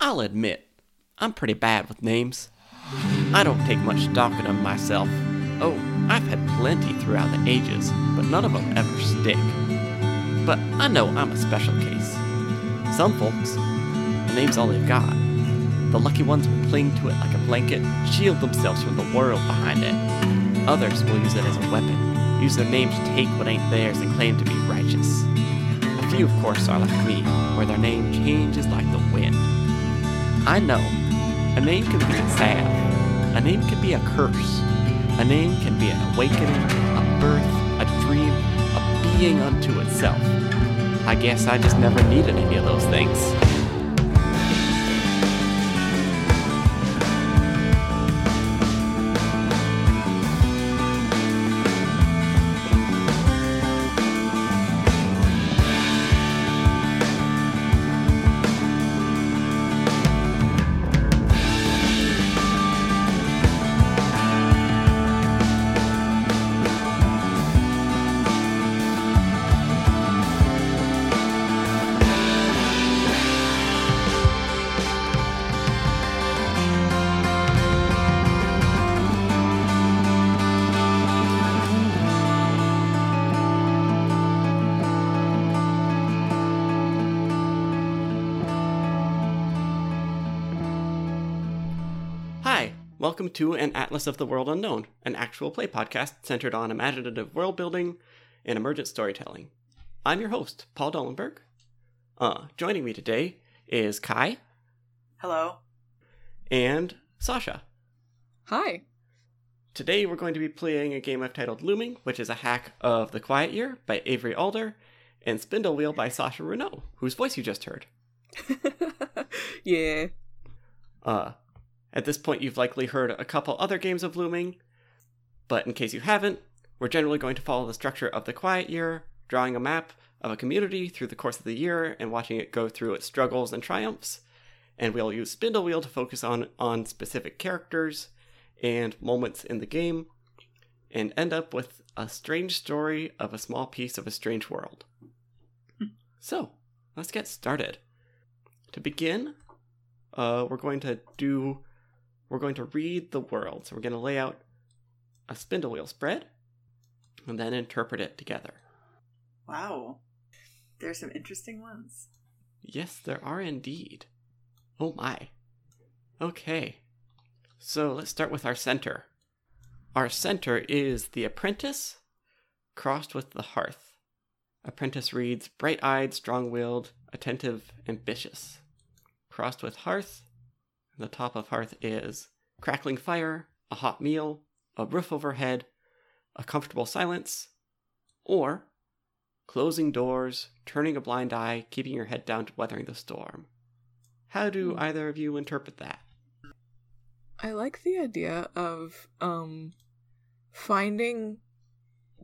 I'll admit, I'm pretty bad with names. I don't take much stock in them myself. Oh, I've had plenty throughout the ages, but none of them ever stick. But I know I'm a special case. Some folks, a name's all they've got. The lucky ones will cling to it like a blanket, shield themselves from the world behind it. Others will use it as a weapon, use their name to take what ain't theirs and claim to be righteous. A few, of course, are like me, where their name changes like the. I know, a name can be a salve, a name can be a curse, a name can be an awakening, a birth, a dream, a being unto itself. I guess I just never needed any of those things. Welcome to An Atlas of the World Unknown, an actual play podcast centered on imaginative world building and emergent storytelling. I'm your host, Paul Dollenberg. Uh, joining me today is Kai Hello. and Sasha. Hi. Today we're going to be playing a game I've titled Looming, which is a hack of The Quiet Year by Avery Alder and Spindle Wheel by Sasha Reneau, whose voice you just heard. yeah. Uh, at this point, you've likely heard a couple other games of Looming, but in case you haven't, we're generally going to follow the structure of the Quiet Year, drawing a map of a community through the course of the year and watching it go through its struggles and triumphs. And we'll use Spindle Wheel to focus on, on specific characters and moments in the game, and end up with a strange story of a small piece of a strange world. So, let's get started. To begin, uh, we're going to do we're going to read the world. So we're going to lay out a spindle wheel spread and then interpret it together. Wow. There's some interesting ones. Yes, there are indeed. Oh my. Okay. So let's start with our center. Our center is the apprentice crossed with the hearth. Apprentice reads bright eyed, strong willed, attentive, ambitious. Crossed with hearth, the top of hearth is crackling fire, a hot meal, a roof overhead, a comfortable silence, or closing doors, turning a blind eye, keeping your head down to weathering the storm. How do Hmm. either of you interpret that? I like the idea of um finding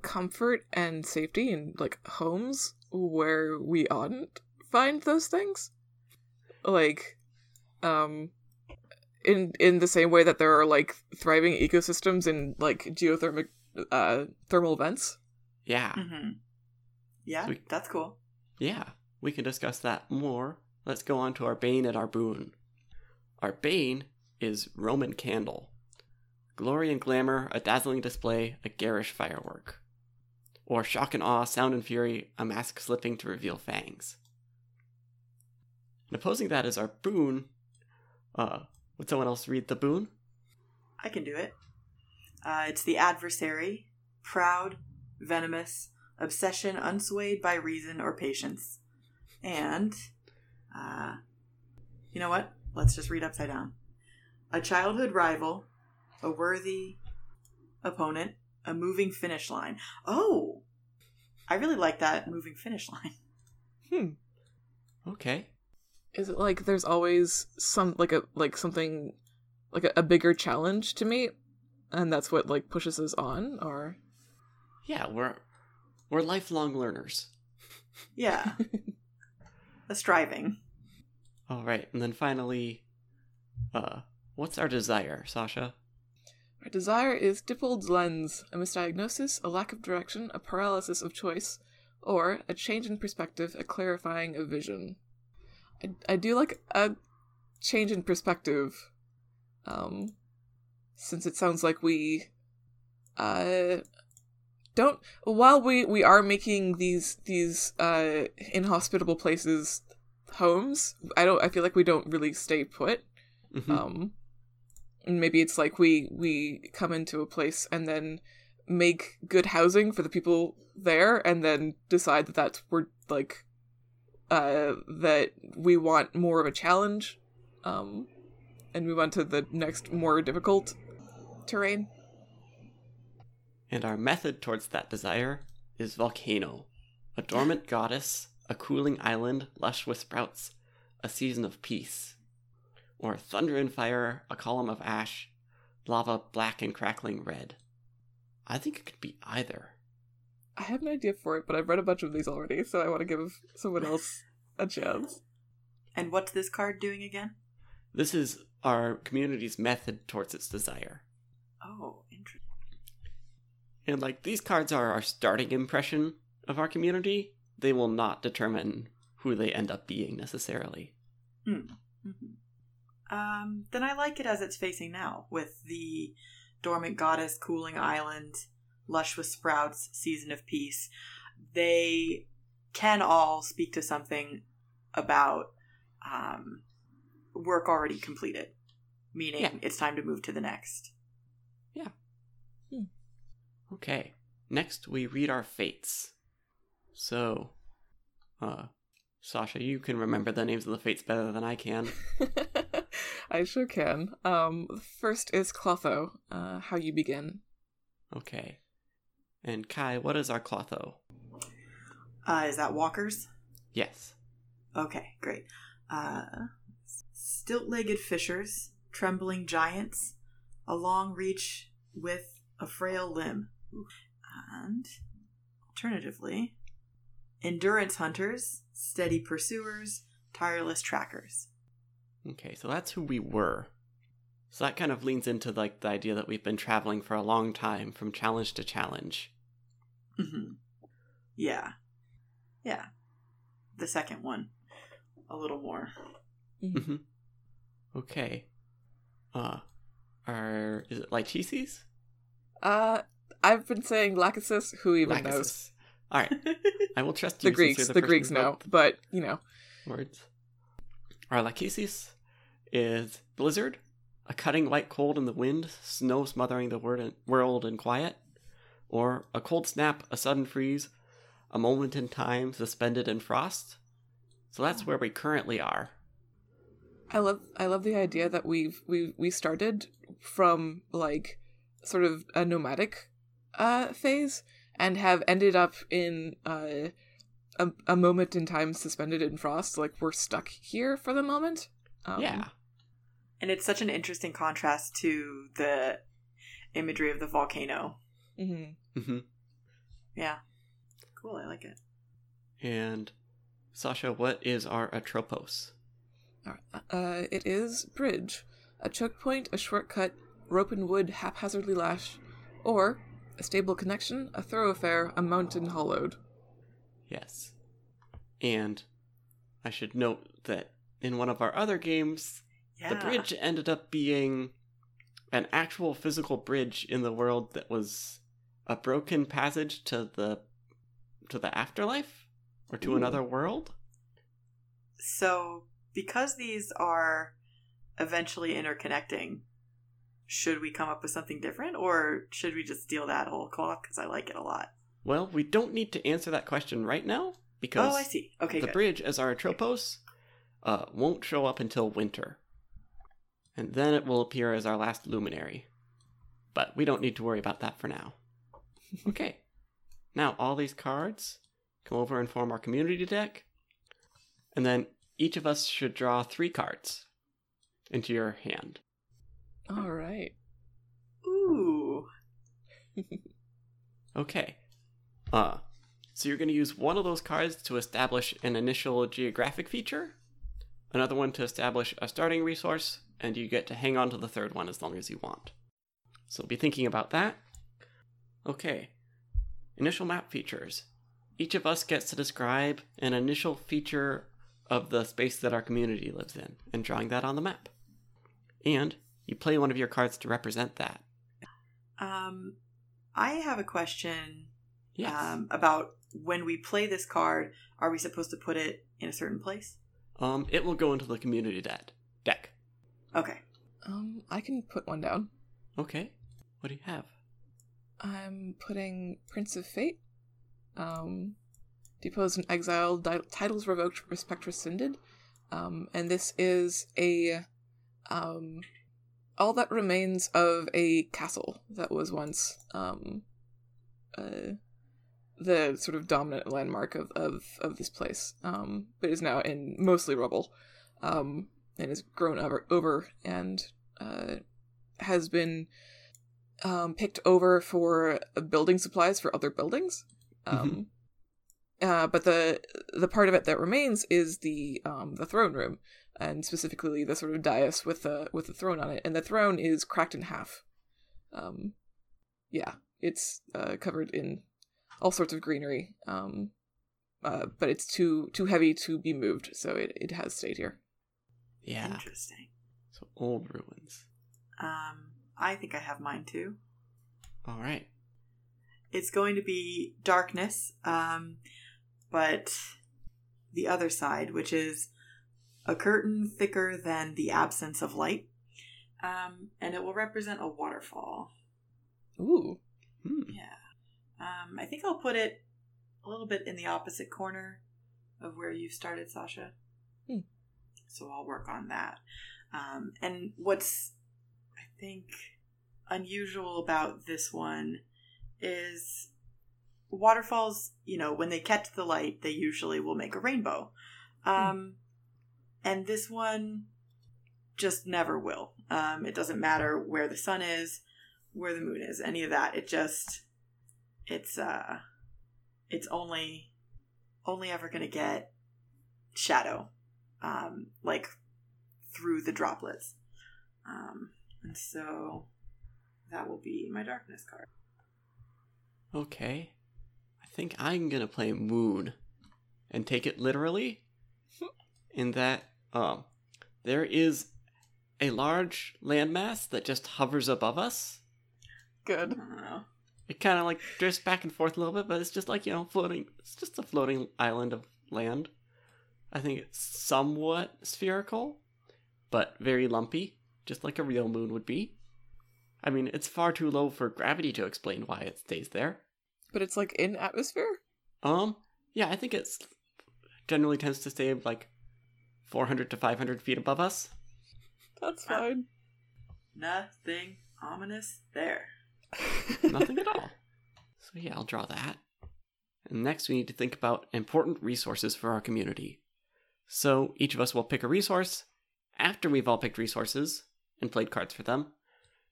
comfort and safety in like homes where we oughtn't find those things. Like um in in the same way that there are like thriving ecosystems in like geothermic uh thermal vents. Yeah, Mm-hmm. Yeah, Sweet. that's cool. yeah, we can discuss that more. Let's go on to our bane and our boon. Our bane is Roman candle. Glory and glamour, a dazzling display, a garish firework. Or shock and awe, sound and fury, a mask slipping to reveal fangs. And opposing that is our boon. Uh, would someone else read the boon? I can do it. Uh, it's the adversary, proud, venomous, obsession unswayed by reason or patience. And, uh, you know what? Let's just read upside down. A childhood rival, a worthy opponent, a moving finish line. Oh! I really like that moving finish line. Hmm. Okay. Is it like there's always some like a like something like a, a bigger challenge to meet and that's what like pushes us on or Yeah, we're we're lifelong learners. Yeah. a striving. All right, and then finally, uh, what's our desire, Sasha? Our desire is Dippold's lens, a misdiagnosis, a lack of direction, a paralysis of choice, or a change in perspective, a clarifying of vision. I, I do like a change in perspective. Um, since it sounds like we, uh, don't while we we are making these these uh inhospitable places homes. I don't. I feel like we don't really stay put. Mhm. Um, and maybe it's like we we come into a place and then make good housing for the people there, and then decide that that's we're like uh that we want more of a challenge, um, and move on to the next more difficult terrain. And our method towards that desire is volcano, a dormant goddess, a cooling island lush with sprouts, a season of peace. Or thunder and fire, a column of ash, lava black and crackling red. I think it could be either. I have an idea for it, but I've read a bunch of these already, so I want to give someone else a chance. And what's this card doing again? This is our community's method towards its desire. Oh, interesting. And like these cards are our starting impression of our community, they will not determine who they end up being necessarily. hmm Um, then I like it as it's facing now, with the dormant goddess, cooling island, lush with sprouts, season of peace. They can all speak to something about um, work already completed, meaning Yeah. it's time to move to the next. Yeah. Okay. Next, we read our fates. So, uh, Sasha, you can remember the names of the fates better than I can. I sure can. Um, first is Clotho. Uh, how you begin? Okay. And Kai, what is our Clotho? Uh, is that walkers? Yes. Okay, great. Uh, Stilt legged fishers, trembling giants, a long reach with a frail limb. And alternatively, endurance hunters, steady pursuers, tireless trackers. Okay, so that's who we were. So that kind of leans into like the idea that we've been traveling for a long time from challenge to challenge. Hmm Yeah. Yeah. The second one. A little more. hmm Okay. Uh, are is it Lycheses? Uh, I've been saying Lachesis. Who even knows? All right, I will trust you. The Greeks. The, person Greeks know, but you know. words. Our Lachesis is blizzard, a cutting white cold in the wind, snow smothering the word- world in quiet, or a cold snap, a sudden freeze, a moment in time suspended in frost. So that's where we currently are. I love I love the idea that we've we we started from like sort of a nomadic uh phase and have ended up in uh a, a moment in time suspended in frost like we're stuck here for the moment um, yeah. And it's such an interesting contrast to the imagery of the volcano. Mhm. hmm Yeah. Cool, I like it. And Sasha, what is our Atropos? Uh, it is bridge, a choke point, a shortcut, rope and wood haphazardly lashed, or a stable connection, a thoroughfare, a mountain hollowed. Yes. And I should note that in one of our other games, Yeah. the bridge ended up being an actual physical bridge in the world that was a broken passage to the to the afterlife or to Ooh. another world. So, because these are eventually interconnecting, should we come up with something different or should we just steal that whole cloth? Because I like it a lot. Well, we don't need to answer that question right now because Oh, I see. Okay, the good. bridge as our Atropos uh, won't show up until winter. And then it will appear as our last luminary. But we don't need to worry about that for now. Okay. Now, all these cards come over and form our community deck. And then each of us should draw three cards into your hand. All right. Ooh. Okay. Uh, so you're going to use one of those cards to establish an initial geographic feature, another one to establish a starting resource, and you get to hang on to the third one as long as you want. So be thinking about that. Okay. Initial map features. Each of us gets to describe an initial feature of the space that our community lives in and drawing that on the map. And you play one of your cards to represent that. Um, I have a question Yes. um, about when we play this card. Are we supposed to put it in a certain place? um, it will go into the community deck. Deck. Okay. Um, I can put one down. Okay. What do you have? I'm putting Prince of Fate. Um, deposed and exiled, di- titles revoked, respect rescinded. Um, and this is a, um, all that remains of a castle that was once, um, uh, the sort of dominant landmark of, of, of this place, um, but is now in mostly rubble, um, and has grown over, over and, uh, has been um, picked over for uh, building supplies for other buildings. Um, uh, but the the part of it that remains is the um, the throne room, and specifically the sort of dais with the with the throne on it. And the throne is cracked in half. Um, yeah, it's uh, covered in all sorts of greenery. Um, uh, but it's too too heavy to be moved, so it, it has stayed here. Yeah. Interesting. So old ruins. Um, I think I have mine too. All right. It's going to be darkness, um, but the other side, which is a curtain thicker than the absence of light, um, and it will represent a waterfall. Ooh, Hmm. Yeah. Um, I think I'll put it a little bit in the opposite corner of where you started, Sasha. Hmm. So I'll work on that. Um, and what's, think, unusual about this one is waterfalls, you know, when they catch the light, they usually will make a rainbow. Um, And this one just never will. Um, it doesn't matter where the sun is, where the moon is, any of that. It just, it's, uh, it's only, only ever going to get shadow, um, like through the droplets. Um, and so that will be my darkness card. Okay. I think I'm gonna play Moon and take it literally. in that um there is a large landmass that just hovers above us. I good. don't know. It kind of like drifts back and forth a little bit, but it's just like, you know, floating. It's just a floating island of land. I think it's somewhat spherical, but very lumpy, just like a real moon would be. I mean, it's far too low for gravity to explain why it stays there. But it's like in atmosphere. Um, yeah, I think it's generally tends to stay like 400 to 500 feet above us. That's Ah. fine. Nothing ominous there. Nothing at all. So yeah, I'll draw that. And next we need to think about important resources for our community. So each of us will pick a resource. After we've all picked resources and played cards for them,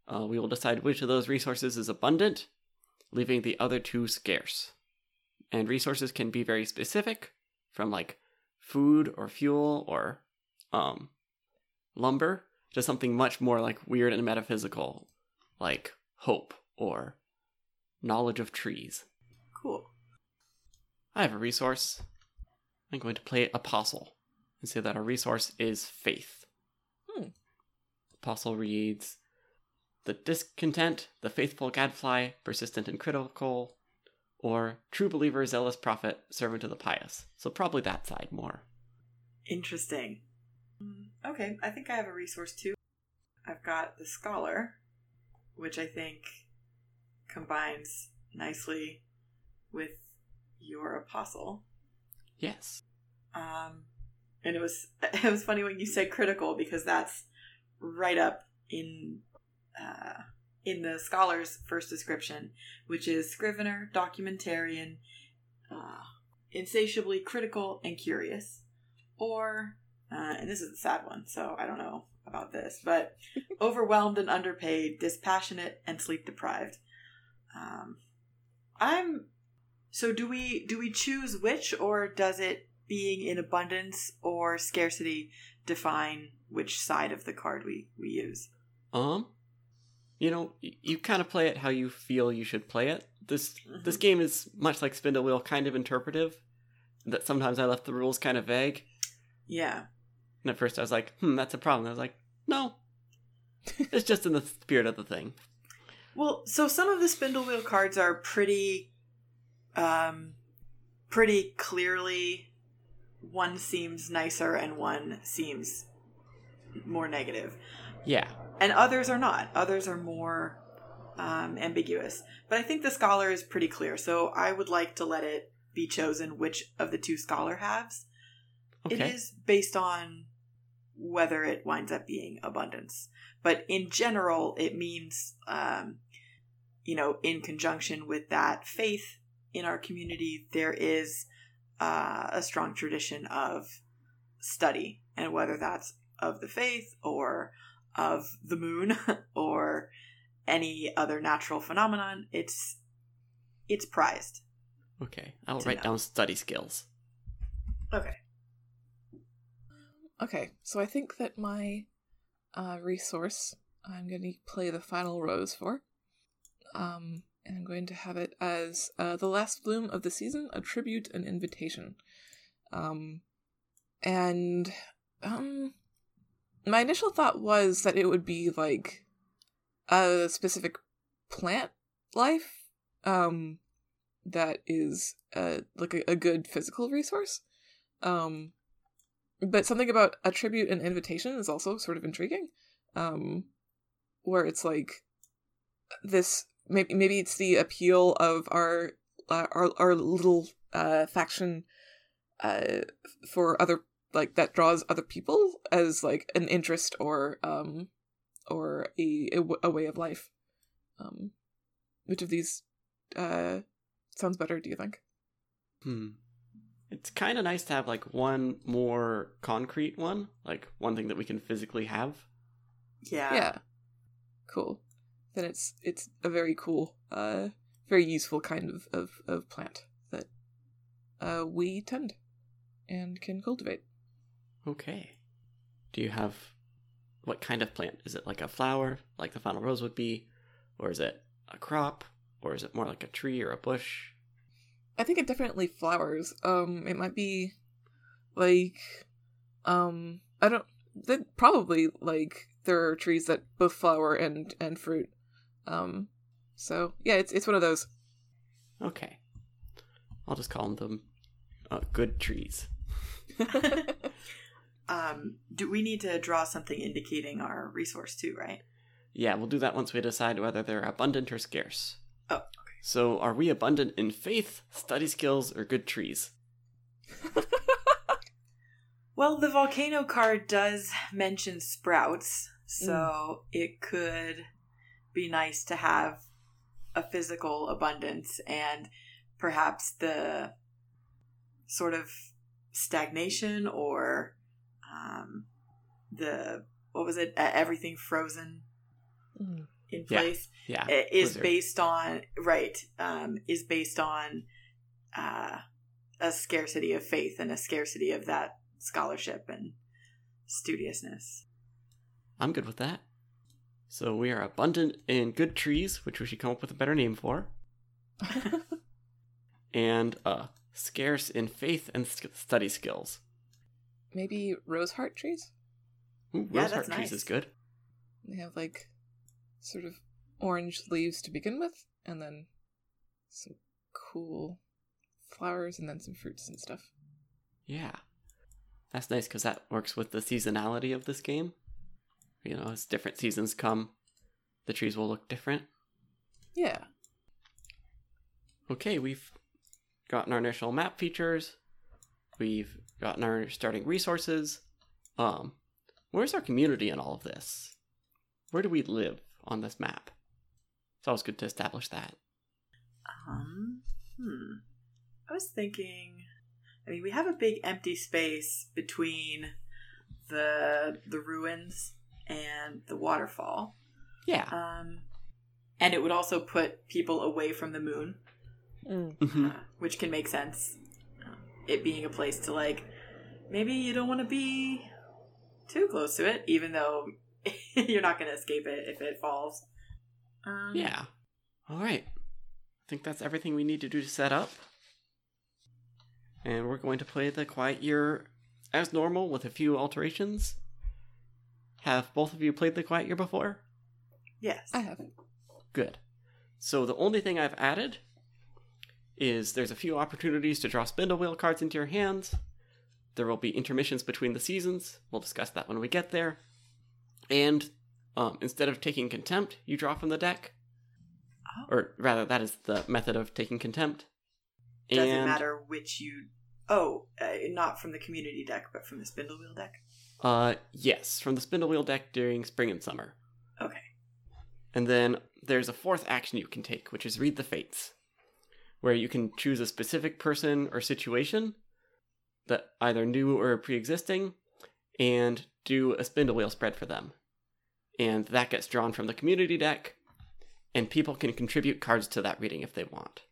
uh, we will decide which of those resources is abundant, leaving the other two scarce. And resources can be very specific, from like food or fuel or um, lumber, to something much more like weird and metaphysical, like hope or knowledge of trees. Cool. I have a resource. I'm going to play Apostle and say that our resource is faith. Apostle reads The discontent, the faithful gadfly, persistent and critical, or true believer, zealous prophet, servant of the pious. So probably that side more. Interesting. Mm, Okay, I think I have a resource too. I've got the scholar, which I think combines nicely with your apostle. Yes. Um, and it was it was funny when you said critical because that's right up in uh, in the scholar's first description, which is scrivener, documentarian, uh, insatiably critical and curious, or uh, and this is the sad one, so I don't know about this, but overwhelmed and underpaid, dispassionate and sleep deprived. Um, I'm so do we do we choose which or does it being in abundance or scarcity define which side of the card we we use? Um, you know, you kind of play it how you feel you should play it. This this Mhm. game is much like Spindle Wheel, kind of interpretive. That sometimes I left the rules kind of vague. Yeah. And at first I was like, hmm, that's a problem. I was like, no. it's just in the spirit of the thing. Well, so some of the spindle wheel cards are pretty um pretty clearly one seems nicer and one seems more negative. Yeah. And others are not. Others are more um, ambiguous. But I think the scholar is pretty clear. So I would like to let it be chosen which of the two scholar halves. Okay. It is based on whether it winds up being abundance. But in general, it means, um, you know, in conjunction with that faith in our community, there is uh, a strong tradition of study. And whether that's of the faith or of the moon or any other natural phenomenon, it's it's prized. Okay. I'll write know. down study skills. Okay. Okay, so I think that my uh, resource I'm going to play the final rose for. Um, and I'm going to have it as uh, the last bloom of the season, a tribute and invitation. Um, and um, my initial thought was that it would be like a specific plant life um, that is uh, like a, a good physical resource. Um, but something about a tribute and invitation is also sort of intriguing um where it's like this maybe maybe it's the appeal of our uh, our our little uh faction uh for other like that draws other people as like an interest or um or a a, w- a way of life um which of these uh sounds better do you think Hmm. It's kind of nice to have like one more concrete one, like one thing that we can physically have. Yeah. yeah cool then it's it's a very cool uh very useful kind of of, of plant that uh we tend and can cultivate Okay. Do you have what kind of plant? Is it like a flower, like the final rose would be, or is it a crop, or is it more like a tree or a bush? i think it definitely flowers um it might be like um i don't that probably like there are trees that both flower and and fruit um so yeah it's it's one of those Okay. I'll just call them uh, good trees. Um, do we need to draw something indicating our resource too, right? Yeah, we'll do that once we decide whether they're abundant or scarce. Oh, okay. So, are we abundant in faith, study skills, or good trees? Well, the volcano card does mention sprouts, so it could be nice to have a physical abundance and perhaps the sort of stagnation or um, the what was it? Everything frozen Mm. in place Yeah. i- is blizzard. based on right um, is based on uh, a scarcity of faith and a scarcity of that scholarship and studiousness. I'm good with that. So, we are abundant in good trees, which we should come up with a better name for, and uh, scarce in faith and sk- study skills. maybe rose heart trees Ooh, Yeah, rose that's heart trees is good. They have like sort of orange leaves to begin with, and then some cool flowers, and then some fruits and stuff. Yeah. That's nice because that works with the seasonality of this game. You know, as different seasons come, the trees will look different. Yeah. Okay, we've gotten our initial map features. We've gotten our starting resources. Um, where's our community in all of this? Where do we live on this map? It's always good to establish that. Um, hmm. I was thinking. I mean, we have a big empty space between the the ruins and the waterfall. Yeah. Um, and it would also put people away from the moon, Mm. Mhm. uh, which can make sense. Um, it being a place to like, maybe you don't want to be too close to it, even though you're not going to escape it if it falls. Um, Yeah. All right. I think that's everything we need to do to set up. And we're going to play the Quiet Year as normal with a few alterations. Have both of you played the Quiet Year before? Yes. I haven't. Good. So the only thing I've added is there's a few opportunities to draw spindle wheel cards into your hands. There will be intermissions between the seasons. We'll discuss that when we get there. And um, instead of taking contempt, you draw from the deck. Oh. Or rather, that is the method of taking contempt. Doesn't And, matter which you. Oh, uh, not from the community deck, but from the spindle wheel deck. Uh, yes, from the spindle wheel deck during spring and summer. Okay. And then there's a fourth action you can take, which is read the fates, where you can choose a specific person or situation that either new or pre-existing, and do a spindle wheel spread for them. And that gets drawn from the community deck, and people can contribute cards to that reading if they want.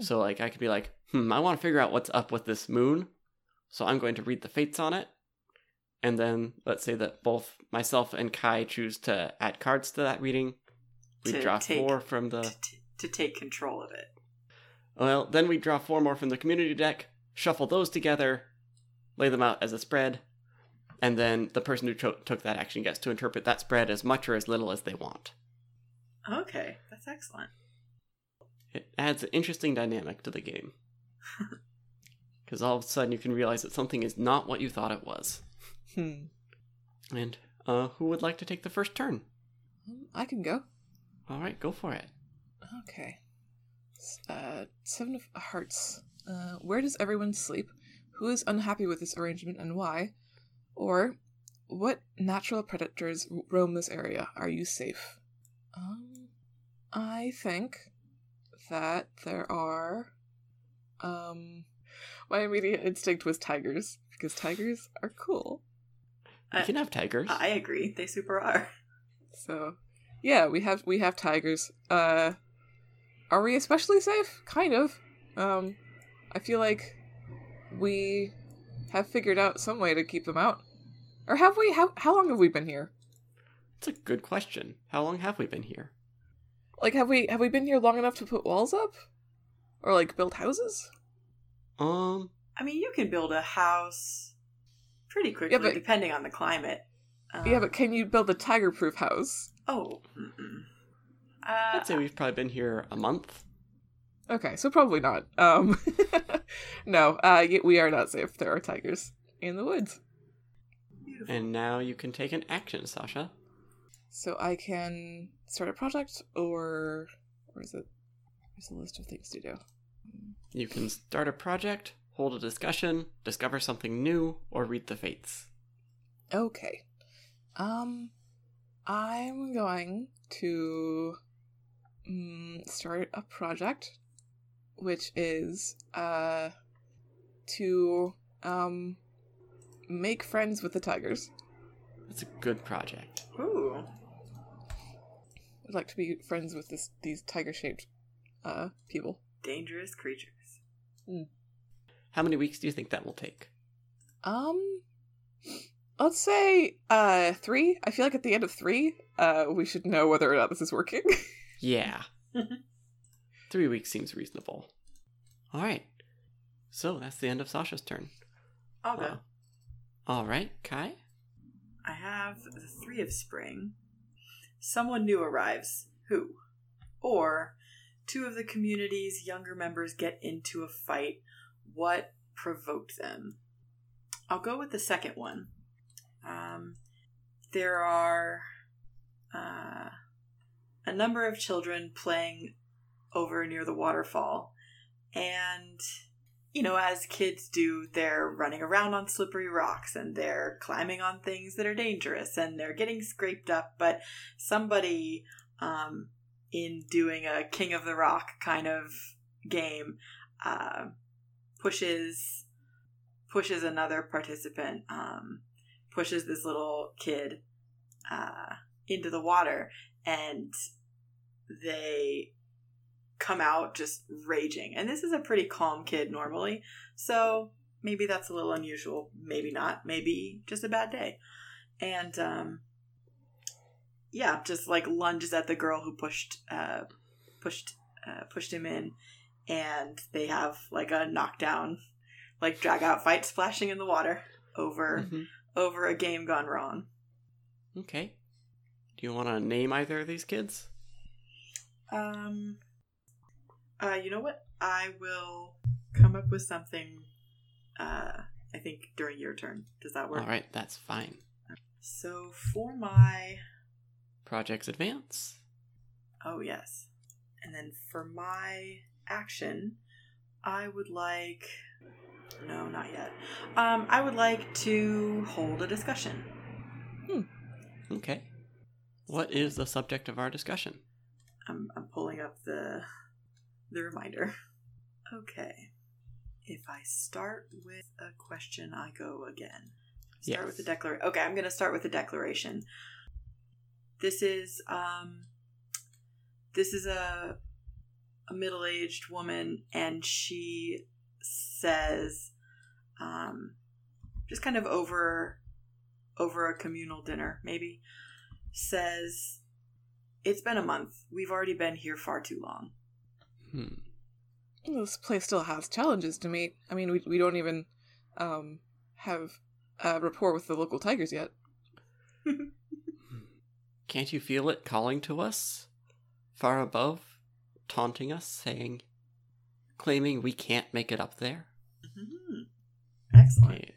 So, like, I could be like, hmm, I want to figure out what's up with this moon, so I'm going to read the fates on it. And then let's say that both myself and Kai choose to add cards to that reading. We To draw take- four from the. To, t- to take control of it. Well, then we draw four more from the community deck, shuffle those together, lay them out as a spread, and then the person who cho- took that action gets to interpret that spread as much or as little as they want. Okay, that's excellent. It adds an interesting dynamic to the game. Because all of a sudden you can realize that something is not what you thought it was. Hmm. And uh, who would like to take the first turn? I can go. All right, go for it. Okay. Uh, seven of hearts. Uh, where does everyone sleep? Who is unhappy with this arrangement and why? Or, what natural predators roam this area? Are you safe? Um, I think that there are. Um, my immediate instinct was tigers because tigers are cool. You I- can have tigers. I agree. They super are. So, yeah, we have we have tigers. Uh are we especially safe? Kind of. Um I feel like we have figured out some way to keep them out. Or have we how how long have we been here? It's a good question. How long have we been here? Like have we have we been here long enough to put walls up? Or like build houses? Um, I mean, you can build a house pretty quickly, but- depending on the climate. Um, yeah, but can you build a tiger proof house? oh. Uh, I'd say we've probably been here a month. Okay, so probably not. Um No, uh we are not safe. There are tigers in the woods. beautiful. And now you can take an action, Sasha. So I can start a project, or or is it? There's a list of things to do. You can start a project, hold a discussion, discover something new, or read the fates. Okay. Um, I'm going to mm, start a project, which is uh to um make friends with the tigers. That's a good project. Ooh, I'd like to be friends with this these tiger shaped uh people. dangerous creatures. How many weeks do you think that will take? Um, let's say uh three. I feel like at the end of three, uh, we should know whether or not this is working. Yeah. Three weeks seems reasonable. All right. So that's the end of Sasha's turn. I'll go. Uh, all right, Kai. I have the three of spring. Someone new arrives. Who? Or two of the community's younger members get into a fight. What provoked them? I'll go with the second one. Um, there are uh, a number of children playing over near the waterfall, and you know, as kids do, they're running around on slippery rocks and they're climbing on things that are dangerous and they're getting scraped up. But somebody, um, in doing a King of the Rock kind of game, uh, pushes pushes another participant, um, pushes this little kid uh, into the water, and they come out just raging. And this is a pretty calm kid normally, so maybe that's a little unusual. Maybe not. Maybe just a bad day. And um, yeah, just like lunges at the girl who pushed uh, pushed uh, pushed him in, and they have like a knockdown, like drag out fight splashing in the water. over Mhm. over a game gone wrong. Okay. Do you want to name either of these kids? Um, uh, you know what? I will come up with something. Uh, I think during your turn. Does that work? All right, that's fine. So for my Projects advance. oh yes, and then for my action, I would like. No, not yet. Um, I would like to hold a discussion. Okay. What is the subject of our discussion? I'm I'm pulling up the the reminder. Okay. If I start with a question, I go again. Start with the declaration. Okay, I'm going to start with the declaration. This is um this is a a middle-aged woman and she says um just kind of over over a communal dinner maybe says it's been a month. We've already been here far too long. Hmm. This place still has challenges to meet. I mean, we we don't even um have a rapport with the local tigers yet. Can't you feel it calling to us? Far above, taunting us, saying, claiming we can't make it up there? Mhm. Excellent. Okay.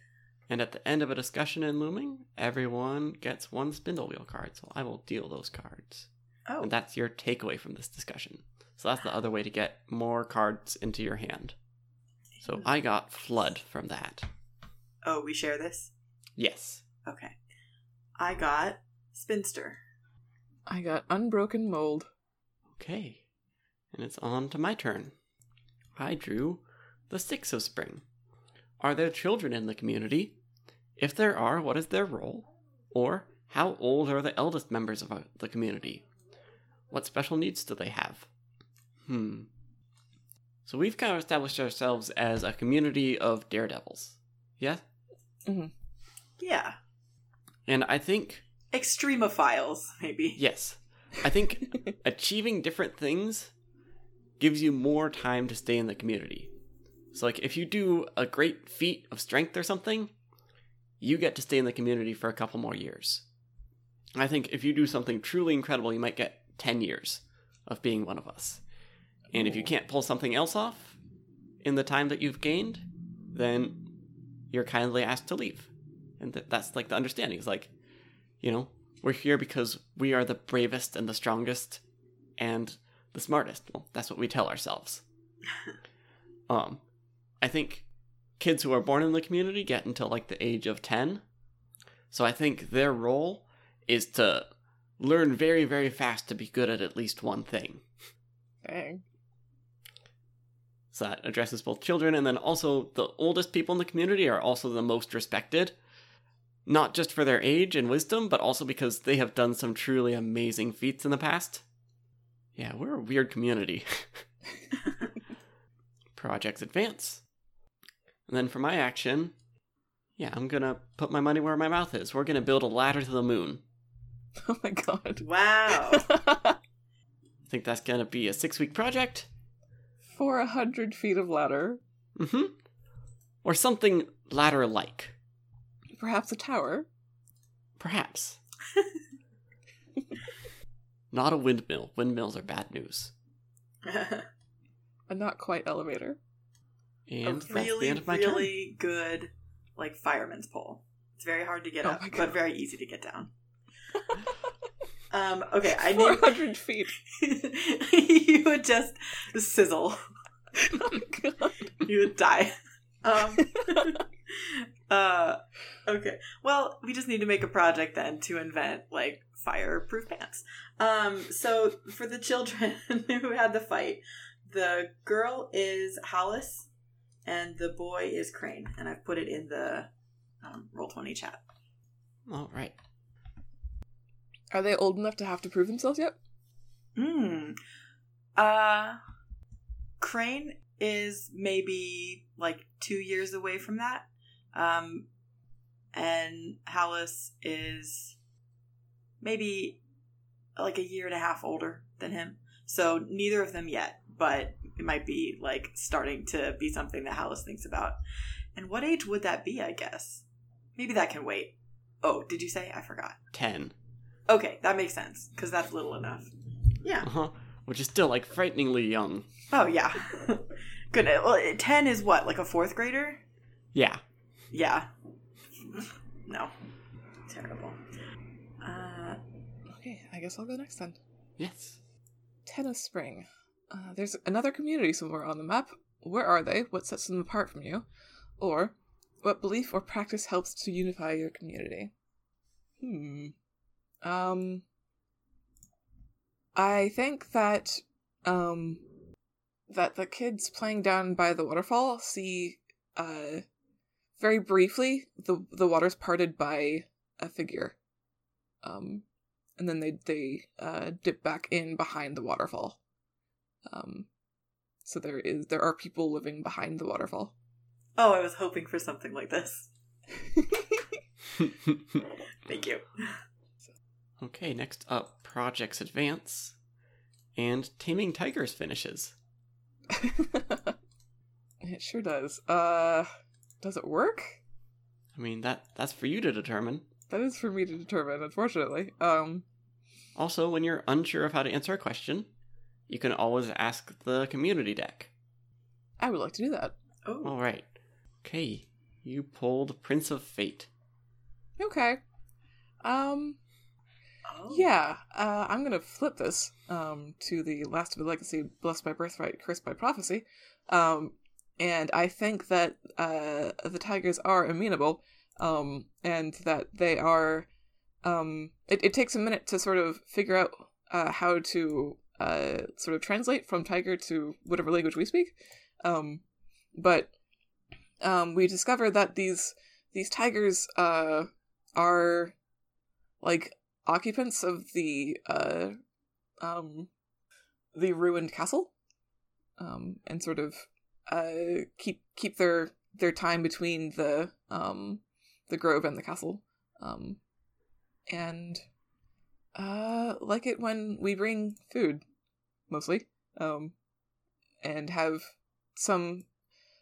And at the end of a discussion in Looming, everyone gets one spindle wheel card, so I will deal those cards. Oh, And that's your takeaway from this discussion. So that's the other way to get more cards into your hand. So I got Flood from that. oh, we share this. Yes. Okay. I got spinster. I got unbroken mold. Okay. And it's on to my turn. I drew the Six of Spring. Are there children in the community? If there are, what is their role? Or, how old are the eldest members of uh, the community? What special needs do they have? Hmm. So we've kind of established ourselves as a community of daredevils. Yeah? Hmm. Yeah. And I think Extremophiles, maybe. Yes. I think achieving different things gives you more time to stay in the community. So, like, if you do a great feat of strength or something, you get to stay in the community for a couple more years. I think if you do something truly incredible, you might get 10 years of being one of us. And if you can't pull something else off in the time that you've gained, then you're kindly asked to leave. And th- that's like the understanding. It's like, you know, we're here because we are the bravest and the strongest and the smartest. Well, that's what we tell ourselves. um, I think kids who are born in the community get until like the age of 10. So I think their role is to learn very, very fast to be good at at least one thing. Dang. So that addresses both children and then also the oldest people in the community are also the most respected. Not just for their age and wisdom, but also because they have done some truly amazing feats in the past. Yeah, we're a weird community. Projects advance. And then for my action, yeah, I'm gonna put my money where my mouth is. We're gonna build a ladder to the moon. Oh my god. Wow. I think that's gonna be a six week project. For a hundred feet of ladder, Mm-hmm. Or something ladder like. perhaps a tower. Perhaps. Not a windmill. Windmills are bad news. A not quite elevator. a And that's the really, end of my really good, like, fireman's pole. It's very hard to get Oh up, but very easy to get down. um, okay, I need hundred feet. you would just sizzle. Oh. You would die. Um, uh, okay. Well, we just need to make a project then to invent like fireproof pants. Um, so for the children who had the fight, the girl is Hollis and the boy is Crane, and I've put it in the um, roll twenty chat. All right. Are they old enough to have to prove themselves yet? Hmm. Uh, Crane is maybe like two years away from that. Um, and Hallis is maybe like a year and a half older than him. So neither of them yet, but it might be like starting to be something that Hallis thinks about. And what age would that be, I guess? Maybe that can wait. Oh, did you say? I forgot. 10. Okay, that makes sense because that's little enough. Yeah. Uh huh. Which is still like frighteningly young. Oh yeah. Good. Well, ten is what, like a fourth grader? Yeah. Yeah. no. Terrible. Okay, I guess I'll go next then. Yes. Ten of Spring. Uh, there's another community somewhere on the map. Where are they? What sets them apart from you? Or, what belief or practice helps to unify your community? Hmm. Um. I think that, um, that the kids playing down by the waterfall see, uh, very briefly the the water's parted by a figure. Um, and then they they uh, dip back in behind the waterfall. Um, so there is there are people living behind the waterfall. oh, I was hoping for something like this. Thank you. okay, next up Projects Advance. And Taming Tigers finishes. it sure does. Uh, does it work? I mean, that that's for you to determine. That is for me to determine, unfortunately. Um, Also, when you're unsure of how to answer a question, you can always ask the community deck. I would like to do that. Oh. All right. Okay, you pulled Prince of Fate. Okay. Um, oh. yeah. Uh, I'm gonna flip this um to the last of the legacy, blessed by birthright, cursed by prophecy. Um, and I think that uh the tigers are amenable. Um, and that they are. Um, it, it takes a minute to sort of figure out uh how to uh sort of translate from tiger to whatever language we speak. Um, but um, we discover that these these tigers uh are like occupants of the uh um the ruined castle um and sort of uh keep keep their their time between the um the grove and the castle um and uh like it when we bring food mostly um and have some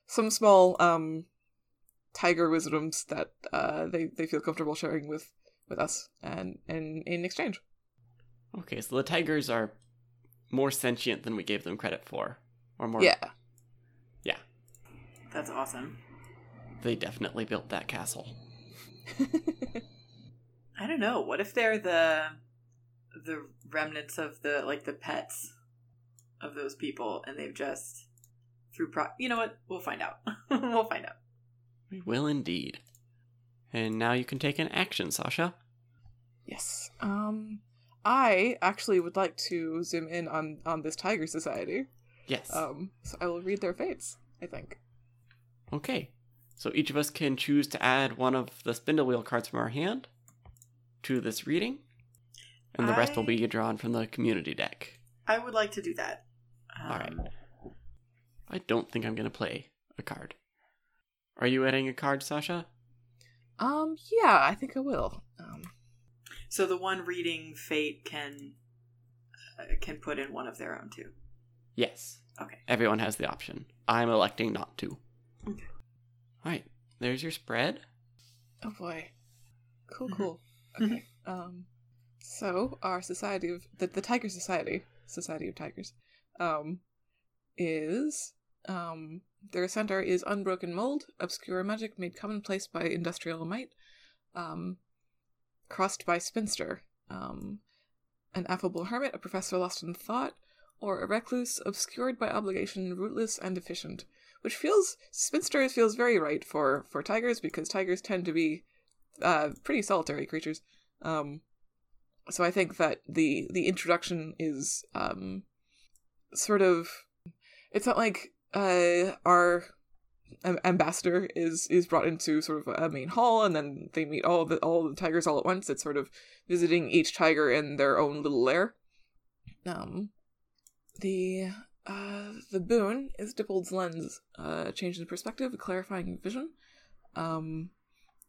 some small um tiger wisdoms that uh they they feel comfortable sharing with with us and and in exchange Okay, so the tigers are more sentient than we gave them credit for. Or more. yeah Yeah, That's awesome. they definitely built that castle. I don't know. What if they're the the remnants of the like the pets of those people, and they've just through pro. You know what? We'll find out. we'll find out. We will indeed. And now you can take an action, Sasha. yes um i actually would like to zoom in on on this tiger society Yes. um so i will read their fates i think Okay. So each of us can choose to add one of the spindle wheel cards from our hand to this reading, and the rest will be drawn from the community deck. I would like to do that. Um, All right. I don't think I'm going to play a card. Are you adding a card, Sasha? um yeah i think i will um So the one reading fate can uh, can put in one of their own too. Yes. Okay. Everyone has the option. I'm electing not to. Okay. All right. There's your spread. oh boy cool cool okay. Um so our society of the, the tiger society society of tigers um is um their center is unbroken mold obscure magic made commonplace by industrial might um crossed by spinster um an affable hermit a professor lost in thought or a recluse obscured by obligation rootless and efficient which feels spinster feels very right for for tigers because tigers tend to be uh pretty solitary creatures. Um so i think that the the introduction is um sort of it's not like uh our am- ambassador is is brought into sort of a main hall and then they meet all the all the tigers all at once. It's sort of visiting each tiger in their own little lair. Um the uh the boon is Dippold's lens uh change in perspective clarifying vision. Um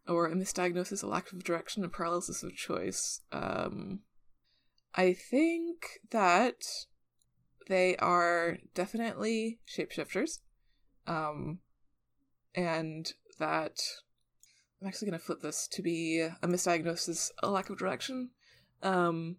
or a misdiagnosis a lack of direction a paralysis of choice um i think that they are definitely shapeshifters um and that I'm actually going to flip this to be a misdiagnosis, a lack of direction. Um,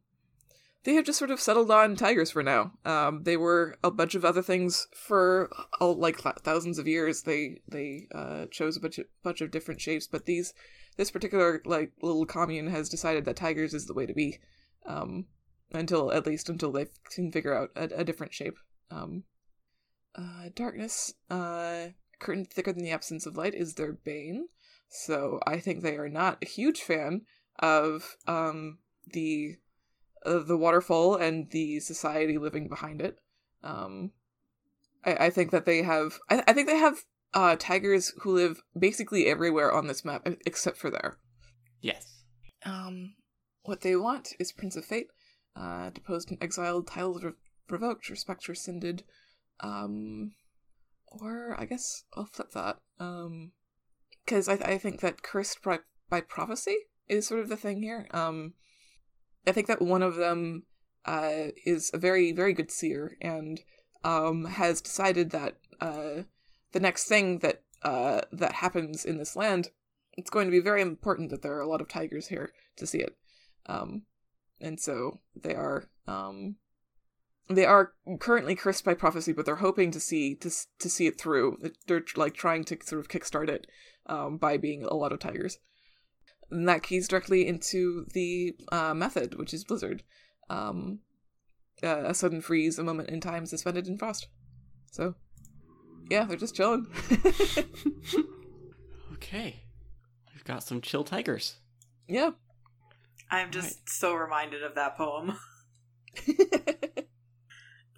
they have just sort of settled on tigers for now. Um, they were a bunch of other things for uh, like th- thousands of years. They they uh, chose a bunch of, bunch of different shapes, but these this particular like little commune has decided that tigers is the way to be. Um, until at least until they can figure out a, a different shape. Um, uh, darkness, uh, curtain thicker than the absence of light is their bane. So I think they are not a huge fan of um, the uh, the waterfall and the society living behind it. Um, I, I think that they have. I, I think they have uh, tigers who live basically everywhere on this map except for there. Yes. Um, what they want is Prince of Fate, uh, deposed and exiled, titles re- revoked, respect rescinded, um, or I guess I'll flip that. Um, because I, I think that cursed by, by prophecy is sort of the thing here. Um, I think that one of them uh, is a very, very good seer and um, has decided that uh, the next thing that uh, that happens in this land, it's going to be very important that there are a lot of tigers here to see it. Um, and so they are um, they are currently cursed by prophecy, but they're hoping to see to to see it through. They're like trying to sort of kickstart it um, by being a lot of tigers. And that keys directly into the uh, method, which is Blizzard. Um, uh, a sudden freeze, a moment in time suspended in frost. So, yeah, they're just chilling. okay. We've got some chill tigers. yeah. I'm just Right. so reminded of that poem.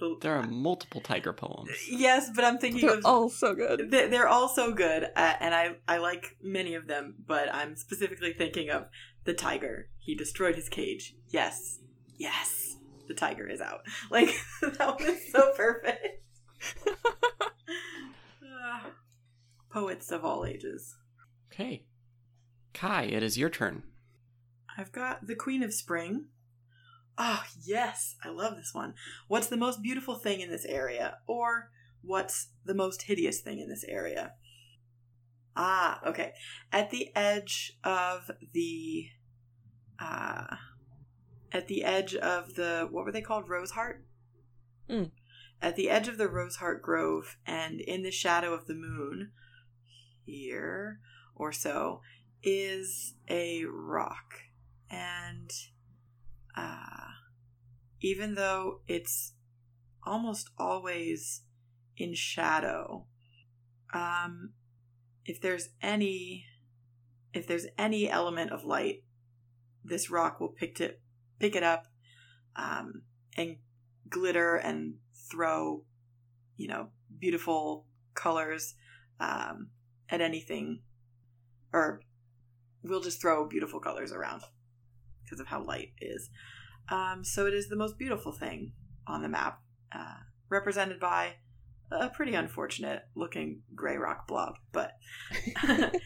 The- There are multiple tiger poems. yes, but I'm thinking they're of all so good. They- They're all so good, uh, and I I like many of them. But I'm specifically thinking of the tiger. He destroyed his cage. Yes, yes, the tiger is out. Like that was so perfect. Ah, poets of all ages. Okay. Kai, it is your turn. I've got the Queen of Spring. Oh, yes, I love this one. What's the most beautiful thing in this area? Or what's the most hideous thing in this area? Ah, okay. At the edge of the uh at the edge of the what were they called? Roseheart? Mm. At the edge of the Roseheart Grove and in the shadow of the moon here or so is a rock and uh, even though it's almost always in shadow, um, if there's any if there's any element of light, this rock will pick it pick it up um, and glitter and throw, you know, beautiful colors um, at anything, or we'll just throw beautiful colors around because of how light is. Um, so it is the most beautiful thing on the map, uh, represented by a pretty unfortunate looking gray rock blob, but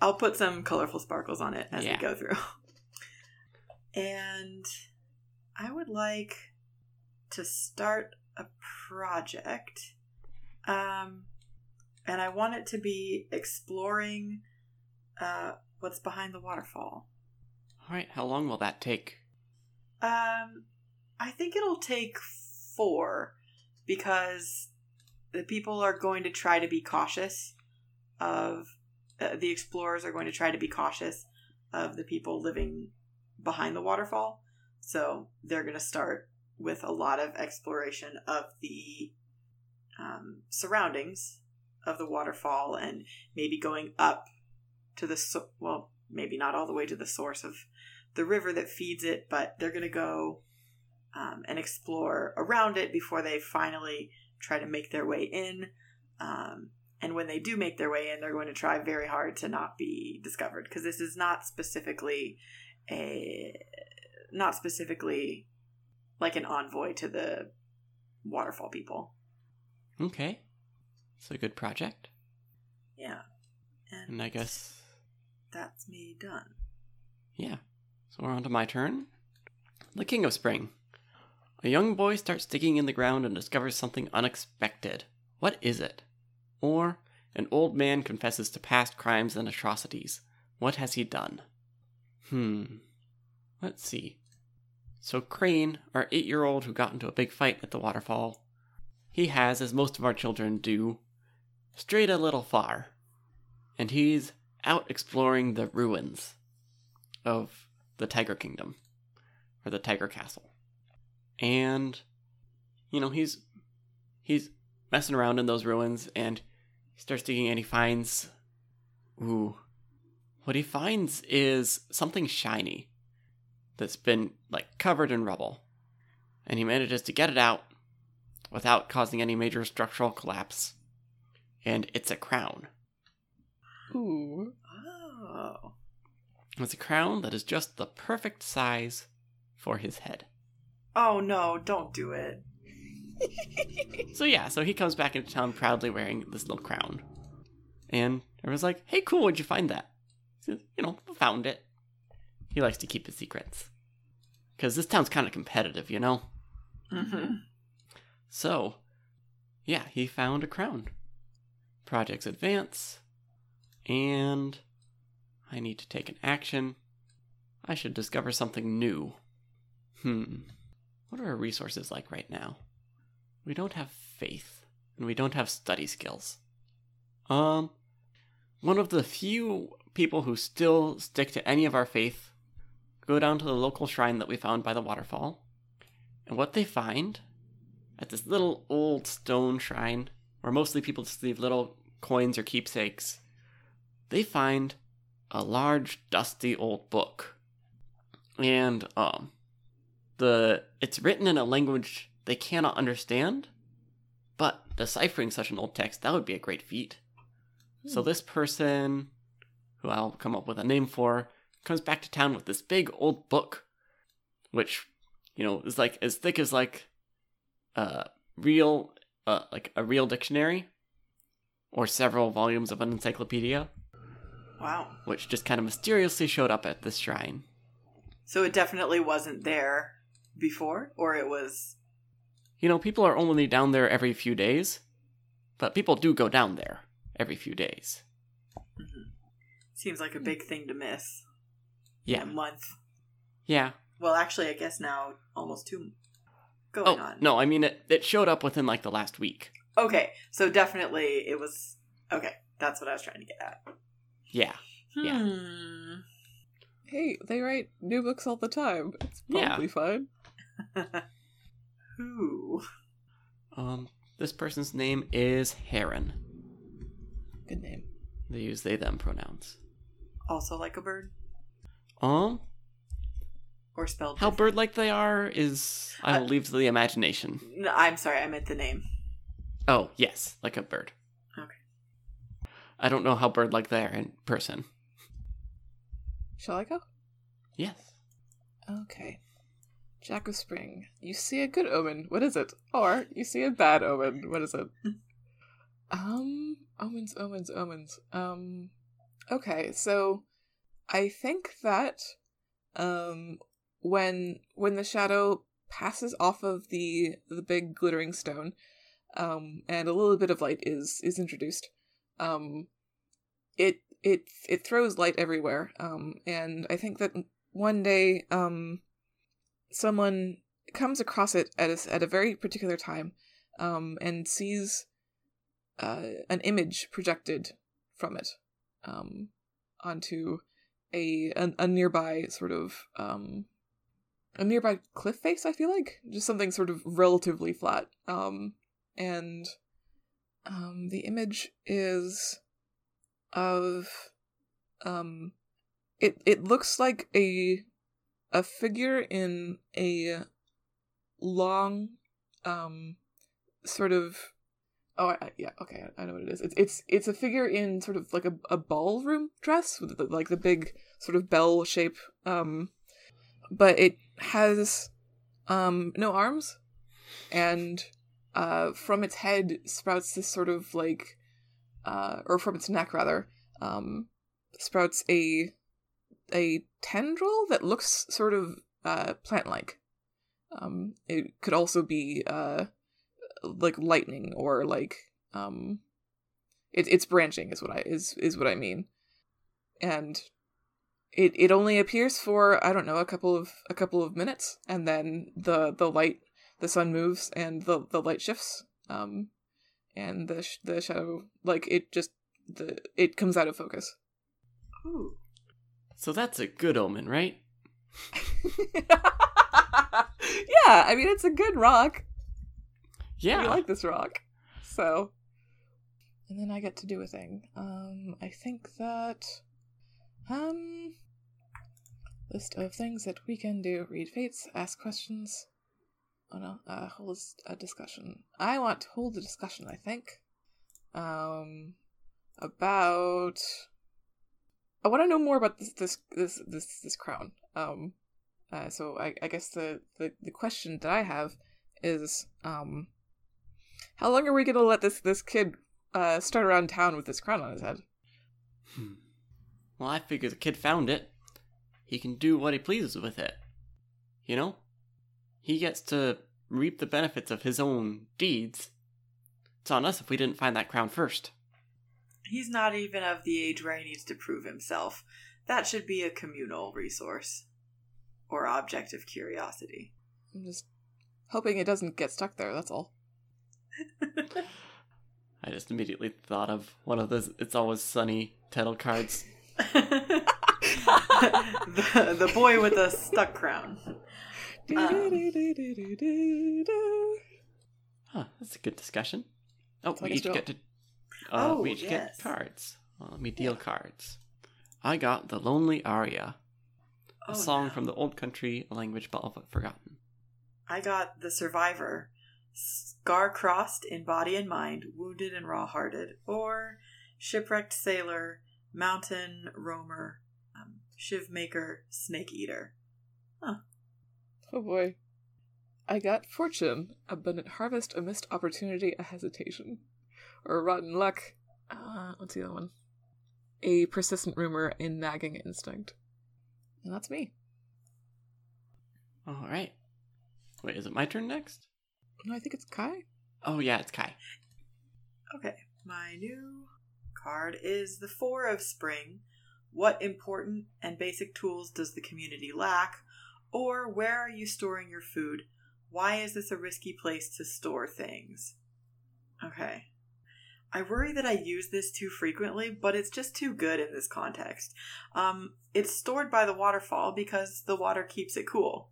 I'll put some colorful sparkles on it as Yeah. we go through. And I would like to start a project. Um, and I want it to be exploring uh, what's behind the waterfall. All right, how long will that take? Um, I think it'll take four because the people are going to try to be cautious of uh, the explorers are going to try to be cautious of the people living behind the waterfall. So they're going to start with a lot of exploration of the um, surroundings of the waterfall and maybe going up to the so- well, maybe not all the way to the source of the river that feeds it, but they're going to go um, and explore around it before they finally try to make their way in. Um, and when they do make their way in, they're going to try very hard to not be discovered because this is not specifically a not specifically like an envoy to the waterfall people. Okay. It's a good project. Yeah, and And I guess, that's me done. yeah. So we're on to my turn. The King of Spring. A young boy starts digging in the ground and discovers something unexpected. What is it? Or, an old man confesses to past crimes and atrocities. What has he done? Hmm. Let's see. So, Crane, our eight year old who got into a big fight at the waterfall, he has, as most of our children do, strayed a little far. And he's out exploring the ruins of the Tiger Kingdom, or the Tiger Castle. And, you know, he's he's messing around in those ruins and he starts digging and he finds ooh what he finds is something shiny that's been like covered in rubble and he manages to get it out without causing any major structural collapse and it's a crown Ooh. It's a crown that is just the perfect size for his head Oh no, don't do it. So yeah, so he comes back into town proudly wearing this little crown. And everyone's like, hey, cool, where'd you find that? Says, you know, found it. He likes to keep his secrets. Because this town's kind of competitive, you know? Mm-hmm. So, yeah, he found a crown. Projects advance. And I need to take an action. I should discover something new. Hmm. What are our resources like right now? We don't have faith, and we don't have study skills. Um, one of the few people who still stick to any of our faith go down to the local shrine that we found by the waterfall, and what they find at this little old stone shrine, where mostly people just leave little coins or keepsakes, they find a large, dusty old book. And, um, the it's written in a language they cannot understand, but deciphering such an old text, that would be a great feat. So this person, who I'll come up with a name for, comes back to town with this big old book, which, you know, is like as thick as like a real, uh, like a real dictionary, or several volumes of an encyclopedia, Wow. which just kind of mysteriously showed up at this shrine. So it definitely wasn't there before, or it was. You know, people are only down there every few days, but people do go down there every few days. Mm-hmm. Seems like a big thing to miss. Yeah, In a month. yeah. Well, actually, I guess now almost two going Oh on. no, I mean it. It showed up within like the last week. Okay, so definitely it was. Okay, that's what I was trying to get at. Yeah, Yeah. Hmm. Hey, they write new books all the time. It's Yeah. probably fine. Who? um, this person's name is Heron. Good name. They use they them pronouns. Also like a bird? Um, Or spelled how different? bird-like they are is I will Uh, leave to the imagination. No, I'm sorry, I meant the name. Oh yes, like a bird. I don't know how bird-like they are in person. Shall I go? Yes. Okay. Jack of Spring. You see a good omen. What is it? Or you see a bad omen. What is it? um, omens, omens, omens. Um, okay. So, I think that, um, when when the shadow passes off of the the big glittering stone, um, and a little bit of light is is introduced, um, it it it throws light everywhere. Um, and I think that one day, um, someone comes across it at a, at a very particular time, um, and sees uh, an image projected from it, um, onto a, a a nearby sort of um, a nearby cliff face. I feel like just something sort of relatively flat. Um, and um, the image is of um it it looks like a a figure in a long um sort of oh I, yeah okay I, I know what it is. It's it's it's a figure in sort of like a, a ballroom dress with the, like the big sort of bell shape um but it has um no arms and uh from its head sprouts this sort of like uh or from its neck rather um sprouts a a tendril that looks sort of uh plant like um it could also be uh like lightning or like um it, it's branching is what i is is what i mean. And it it only appears for I don't know a couple of a couple of minutes, and then the the light the sun moves and the the light shifts. Um, and the sh- the shadow like it just the it comes out of focus. Ooh. So that's a good omen, right? yeah, I mean it's a good rock. Yeah. I like this rock. So and then I get to do a thing. Um I think that um list of things that we can do. Read fates, ask questions. Oh no, uh hold a discussion. I want to hold a discussion, I think. Um about I want to know more about this this this this, this crown. Um uh, so I, I guess the, the, the question that I have is um how long are we gonna let this this kid uh start around town with this crown on his head? Hmm. Well, I figure the kid found it. He can do what he pleases with it. You know? He gets to reap the benefits of his own deeds. It's on us if we didn't find that crown first. He's not even of the age where he needs to prove himself. That should be a communal resource or object of curiosity. I'm just hoping it doesn't get stuck there, that's all. I just immediately thought of one of those It's Always Sunny title cards. the, the boy with the stuck crown. Um, Huh, that's a good discussion. Oh, we each get to. Uh, Oh, we each yes. get cards. Well, let me deal cards. I got the Lonely Aria, a Oh, song no. from the old country, a language but forgotten. I got the survivor, scar crossed in body and mind, wounded and raw hearted, or shipwrecked sailor, mountain roamer, um, shiv maker, snake eater. Oh boy. I got fortune, abundant harvest, a missed opportunity, a hesitation. Or rotten luck. Uh, what's the other one? A persistent rumor, a nagging instinct. And that's me. All right. Wait, is it my turn next? No, I think it's Kai. Oh yeah, it's Kai. Okay, my new card is the Four of Spring. What important and basic tools does the community lack? Or where are you storing your food? Why is this a risky place to store things? Okay. I worry that I use this too frequently, but it's just too good in this context. Um, it's stored by the waterfall because the water keeps it cool.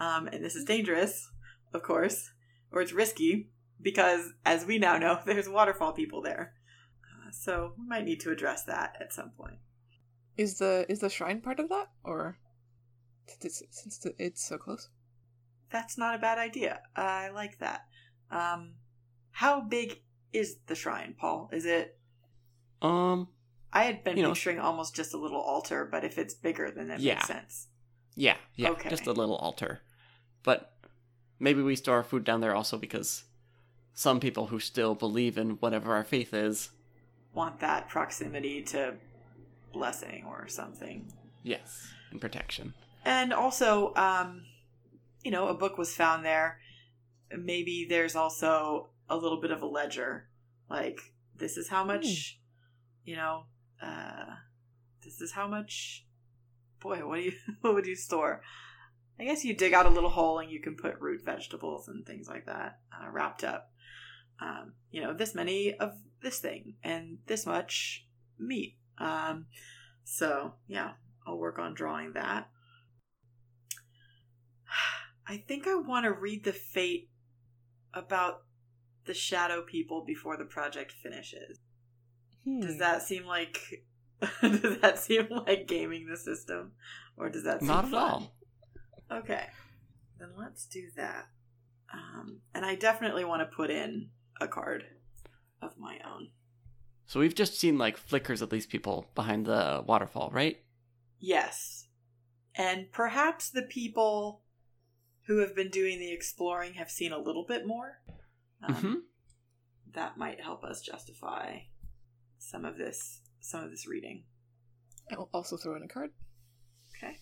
Um, and this is dangerous, of course, or it's risky because, as we now know, there's waterfall people there. Uh, so we might need to address that at some point. Is the is the shrine part of that? Or since it's, since the- it's so close? That's not a bad idea. I like that. Um, how big is the shrine, Paul? Is it? Um, I had been You know- picturing almost just a little altar, but if it's bigger, then that Yeah. makes sense. yeah, yeah, Okay. just a little altar. But maybe we store our food down there also because some people who still believe in whatever our faith is, Want that proximity to blessing or something. yes, and protection. And also, um, you know, a book was found there. Maybe there's also a little bit of a ledger. Like, this is how much, you know, uh, this is how much. Boy, what do you what would you store? I guess you dig out a little hole and you can put root vegetables and things like that uh, wrapped up. Um, you know, this many of this thing and this much meat. Um, so yeah, I'll work on drawing that. I think I want to read the fate about the shadow people before the project finishes. Hmm. Does that seem like does that seem like gaming the system, or does that seem Not at fun? all. Okay, then let's do that. Um, and I definitely want to put in a card of my own. So we've just seen like flickers of these people behind the waterfall, right? Yes. And perhaps the people who have been doing the exploring have seen a little bit more. Um, hmm That might help us justify some of this some of this reading. I'll also throw in a card. Okay.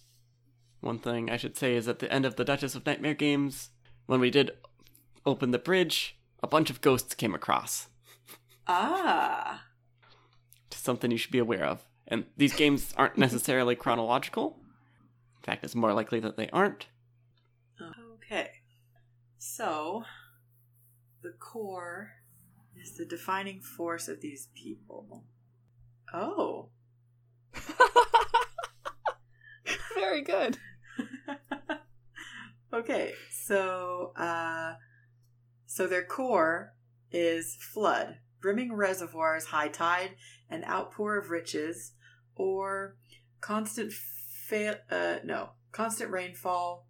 One thing I should say is at the end of the Duchess of Nightmare games, when we did open the bridge, a bunch of ghosts came across. Ah. Just something you should be aware of. And these games aren't necessarily chronological. In fact, it's more likely that they aren't. So, the core is the defining force of these people. Oh. Very good. okay, so uh so their core is flood, brimming reservoirs, high tide, an outpour of riches, or constant fail uh no, constant rainfall.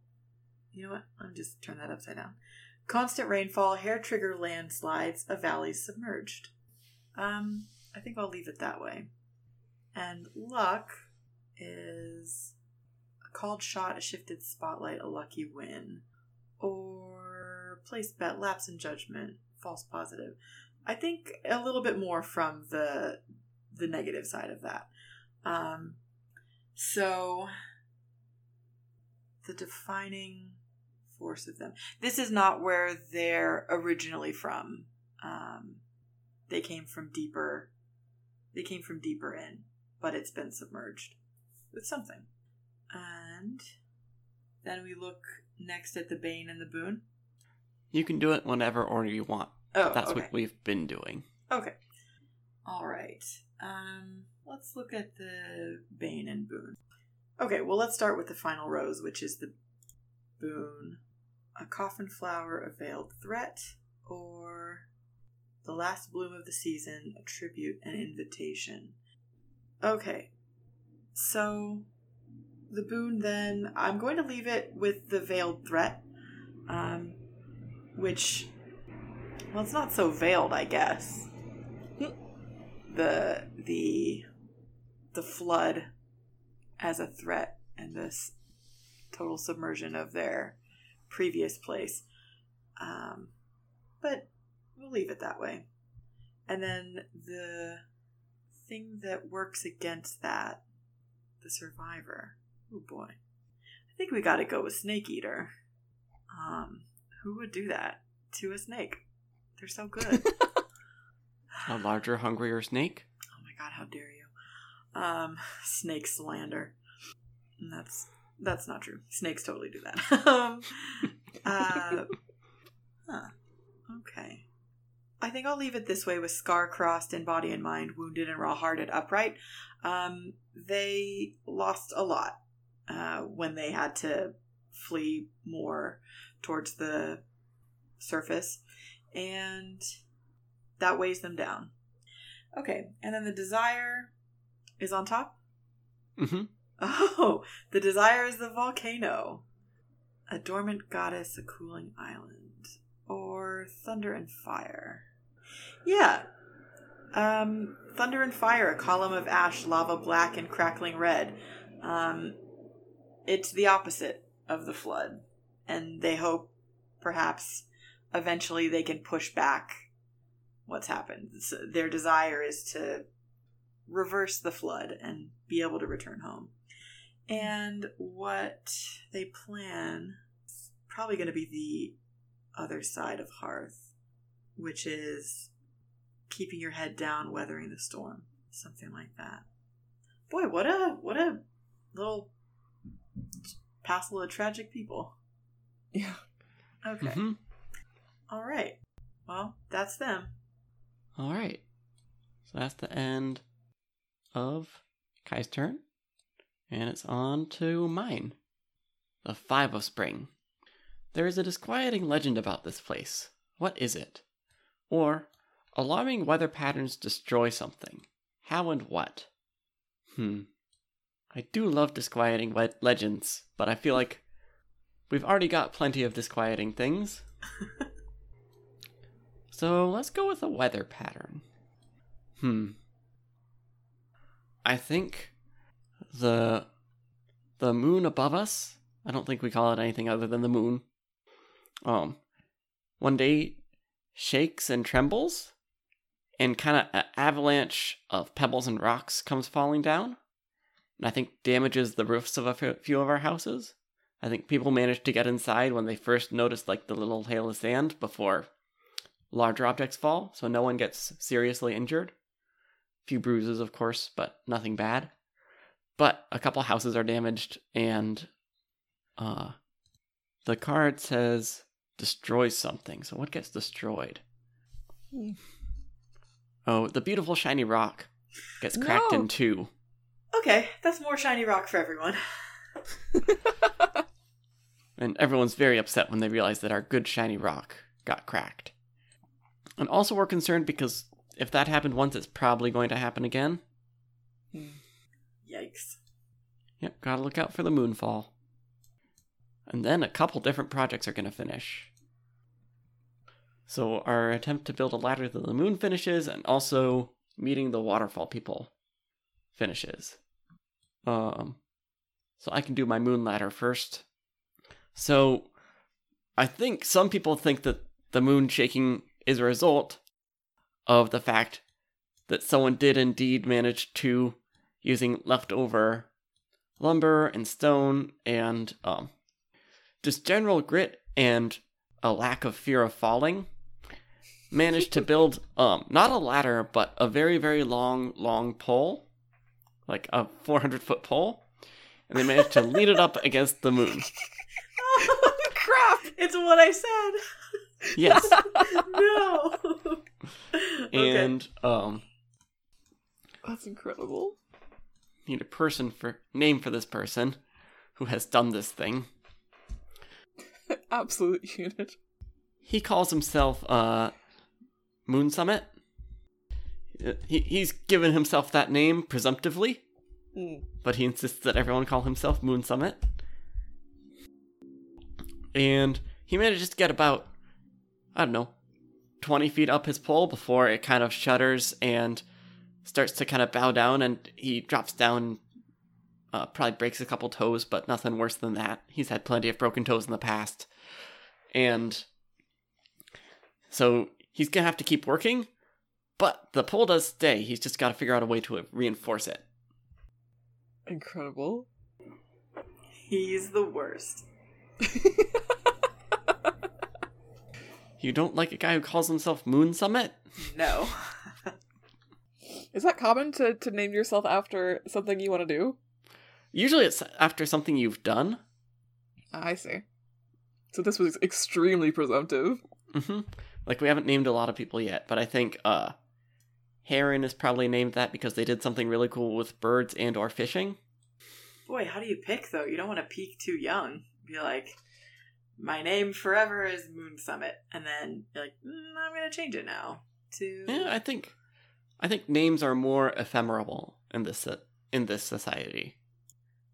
You know what? Me just turn that upside down. Constant rainfall, hair trigger landslides, a valley submerged. Um, I think I'll leave it that way. And luck is a called shot, a shifted spotlight, a lucky win. Or place bet, lapse in judgment, false positive. I think a little bit more from the the negative side of that. Um, so the defining force of them. This is not where they're originally from. Um, they came from deeper. They came from deeper in, but it's been submerged with something. And then we look next at the Bane and the Boon. You can do it whenever order you want. Oh, That's okay. what we've been doing. Okay. All right. Um, let's look at the Bane and Boon. Okay, well, let's start with the final rose, which is the Boon. A coffin flower, a veiled threat, or the last bloom of the season, a tribute, an invitation. Okay, so the Boon then, I'm going to leave it with the veiled threat, um, which, well, it's not so veiled, I guess the the the flood as a threat and this total submersion of their previous place. Um, but we'll leave it that way. And then the thing that works against that, the survivor. Oh boy. I think we got to go with Snake Eater. Um, who would do that to a snake? They're so good. A larger, hungrier snake? Oh my god, how dare you? Um, snake slander. And That's that's not true. Snakes totally do that. um, uh, huh. Okay. I think I'll leave it this way with scar crossed in body and mind, wounded and raw hearted, upright. Um, they lost a lot uh, when they had to flee more towards the surface, and that weighs them down. Okay, and then the desire is on top. hmm Oh, the desire is the volcano. A dormant goddess, a cooling island, or thunder and fire. Yeah. Um, thunder and fire, a column of ash, lava black and crackling red. Um, it's the opposite of the flood, and they hope perhaps eventually they can push back what's happened. So their desire is to reverse the flood and be able to return home. And what they plan is probably going to be the other side of Hearth, which is keeping your head down, weathering the storm, something like that. Boy, what a what a little passel of tragic people. Yeah. Okay, hmm all right. Well, that's them. All right. So that's the end of Kai's turn. And it's on to mine. The Five of Spring. There is a disquieting legend about this place. What is it? Or, alarming weather patterns destroy something. How and what? Hmm. I do love disquieting we- legends, but I feel like we've already got plenty of disquieting things. So let's go with a weather pattern. Hmm. I think the the moon above us. I don't think we call it anything other than the moon. Um, one day shakes and trembles, and kind of an avalanche of pebbles and rocks comes falling down, and I think damages the roofs of a f- few of our houses. I think people managed to get inside when they first noticed like the little hail of sand before larger objects fall, so no one gets seriously injured. A few bruises, of course, but nothing bad. But a couple houses are damaged, and uh, the card says destroy something. So what gets destroyed? Hmm. Oh, the beautiful shiny rock gets cracked No. in two. Okay, that's more shiny rock for everyone. And everyone's very upset when they realize that our good shiny rock got cracked. And also, we're concerned because if that happened once, it's probably going to happen again. Yikes. Yep, gotta look out for the moonfall. And then a couple different projects are gonna finish. So, our attempt to build a ladder to the moon finishes, and also meeting the waterfall people finishes. Um, so I can do my moon ladder first. So, I think some people think that the moon shaking is a result of the fact that someone did indeed manage to, using leftover lumber and stone and um, just general grit and a lack of fear of falling, managed to build um, not a ladder but a very very long long pole, like a 400 foot pole, and they managed to lead it up against the moon. Crap! It's what I said. Yes, no. okay. and um, That's incredible. Need a person for name for this person who has done this thing. Absolute unit. He calls himself uh, Moon Summit. Uh, He, he's given himself that name presumptively, Mm. but he insists that everyone call himself Moon Summit. And he manages to get about, I don't know, 20 feet up his pole before it kind of shudders and starts to kind of bow down, and he drops down. Uh, probably breaks a couple toes, but nothing worse than that. He's had plenty of broken toes in the past. And so he's gonna have to keep working, but the pole does stay. He's just got to figure out a way to reinforce it. Incredible. He's the worst. You don't like a guy who calls himself Moon Summit? No. Is that common to, to name yourself after something you want to do? Usually it's after something you've done. I see. So this was extremely presumptive. hmm Like we haven't named a lot of people yet, but I think uh, Heron is probably named that because they did something really cool with birds and or fishing. Boy, how do you pick though? You don't want to peak too young. Be like, my name forever is Moon Summit, and then you're like, mm, I'm gonna change it now to. Yeah, I think I think names are more ephemeral in this in this society.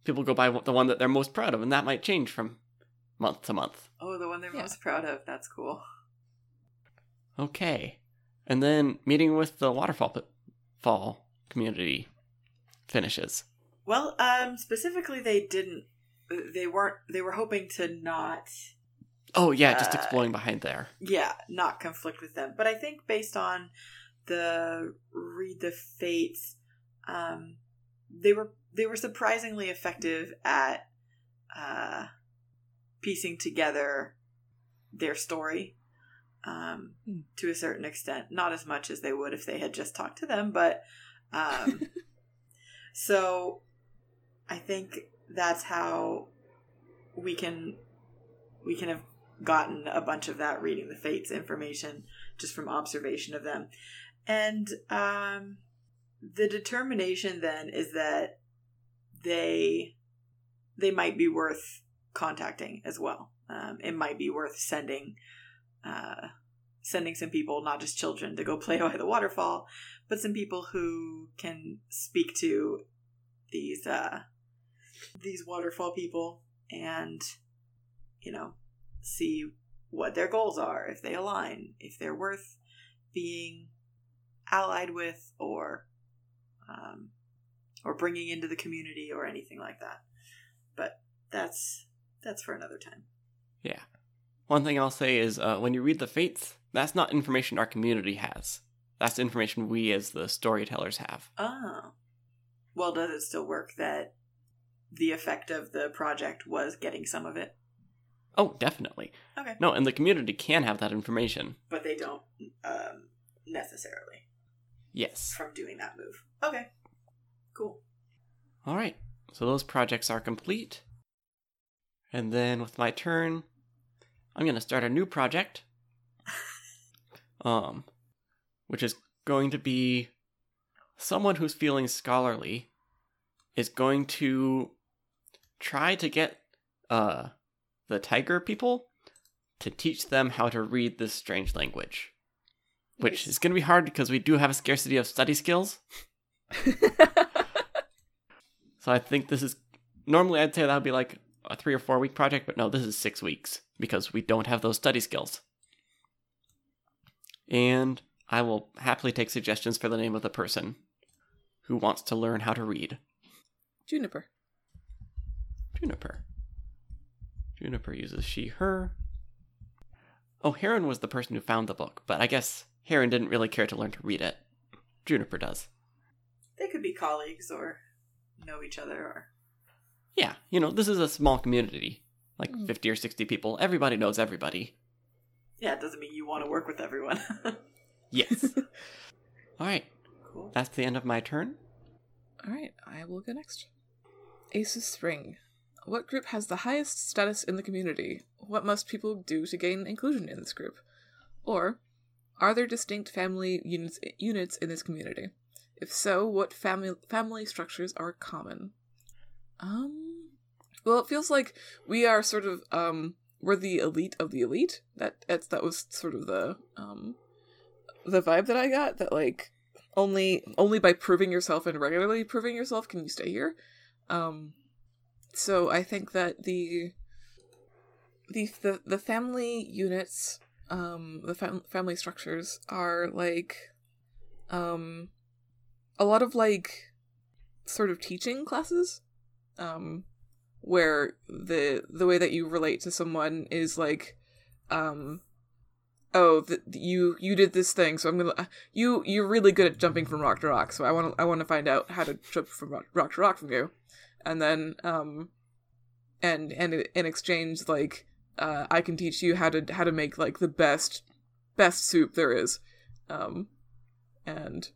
People go by the one that they're most proud of, and that might change from month to month. Oh, the one they're Yeah. most proud of. That's cool. Okay, and then meeting with the waterfall fall community finishes. Well, um, specifically, they didn't. They weren't. They were hoping to not. Oh yeah, just Uh, exploring behind there. Yeah, not conflict with them. But I think based on the read the fates, um, they were they were surprisingly effective at uh, piecing together their story um, Hmm. to a certain extent. Not as much as they would if they had just talked to them, but um, so I think that's how we can we can have gotten a bunch of that reading the fates information just from observation of them and um the determination then is that they they might be worth contacting as well. Um, it might be worth sending uh sending some people not just children to go play by the waterfall but some people who can speak to these uh these waterfall people and you know see what their goals are if they align if they're worth being allied with or um, or bringing into the community or anything like that but that's that's for another time Yeah. One thing I'll say is uh, when you read the fates, that's not information our community has. That's information we as the storytellers have. oh well does it still work that the effect of the project was getting some of it Oh, definitely. Okay. No, and the community can have that information. but they don't um, necessarily Yes. from doing that move. Okay. Cool. All right. So those projects are complete. And then with my turn, I'm going to start a new project. um which is going to be someone who's feeling scholarly is going to try to get uh the tiger people to teach them how to read this strange language. Which is going to be hard because we do have a scarcity of study skills. So I think this is normally I'd say that would be like a three or four week project, but no, this is six weeks because we don't have those study skills. And I will happily take suggestions for the name of the person who wants to learn how to read. Juniper. Juniper. Juniper uses she, her. Oh, Heron was the person who found the book, but I guess Heron didn't really care to learn to read it. Juniper does. They could be colleagues or know each other or Yeah, you know, this is a small community. Like Mm. 50 or 60 people. Everybody knows everybody. yeah, it doesn't mean you want to work with everyone. Yes. All right, cool. that's the end of my turn. All right, I will go next. Ace of Spring. What group has the highest status in the community? What must people do to gain inclusion in this group? Or, are there distinct family units units in this community? If so, what family family structures are common? Um, well, it feels like we are sort of um we're the elite of the elite. That that's that was sort of the um the vibe that I got. That like only only by proving yourself and regularly proving yourself can you stay here. Um, so I think that the the the, the family units, um, the fam- family structures are like, um, a lot of like sort of teaching classes, um, where the the way that you relate to someone is like, um. Oh, th- you you did this thing, so I'm gonna. You you're really good at jumping from rock to rock, so I want to I want to find out how to jump from rock, rock to rock from you, and then um, and and in exchange, like uh, I can teach you how to how to make like the best best soup there is, um, and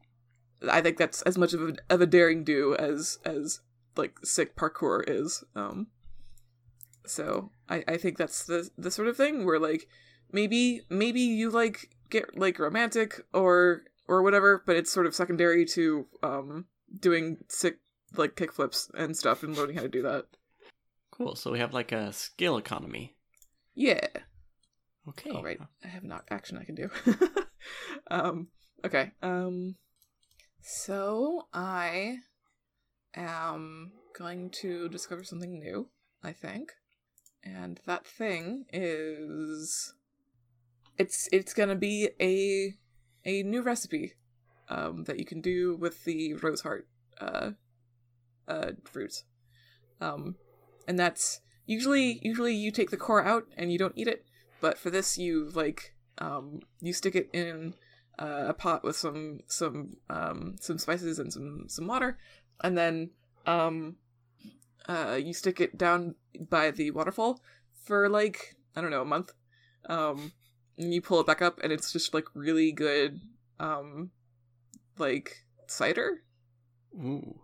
I think that's as much of a of a daring do as as like sick parkour is. Um, so I I think that's the the sort of thing where like maybe maybe you like get like romantic or or whatever, but it's sort of secondary to um doing sick like kickflips and stuff and learning how to do that. Cool. So we have like a skill economy. Yeah. Okay. All right. I have not action I can do. um okay. Um so I am going to discover something new, I think. And that thing is it's it's going to be a a new recipe um that you can do with the rose heart uh uh fruits. Um and that's usually usually you take the core out and you don't eat it, but for this you like um you stick it in uh, a pot with some some um some spices and some some water and then um uh you stick it down by the waterfall for like I don't know a month um and you pull it back up and it's just like really good um like cider Ooh.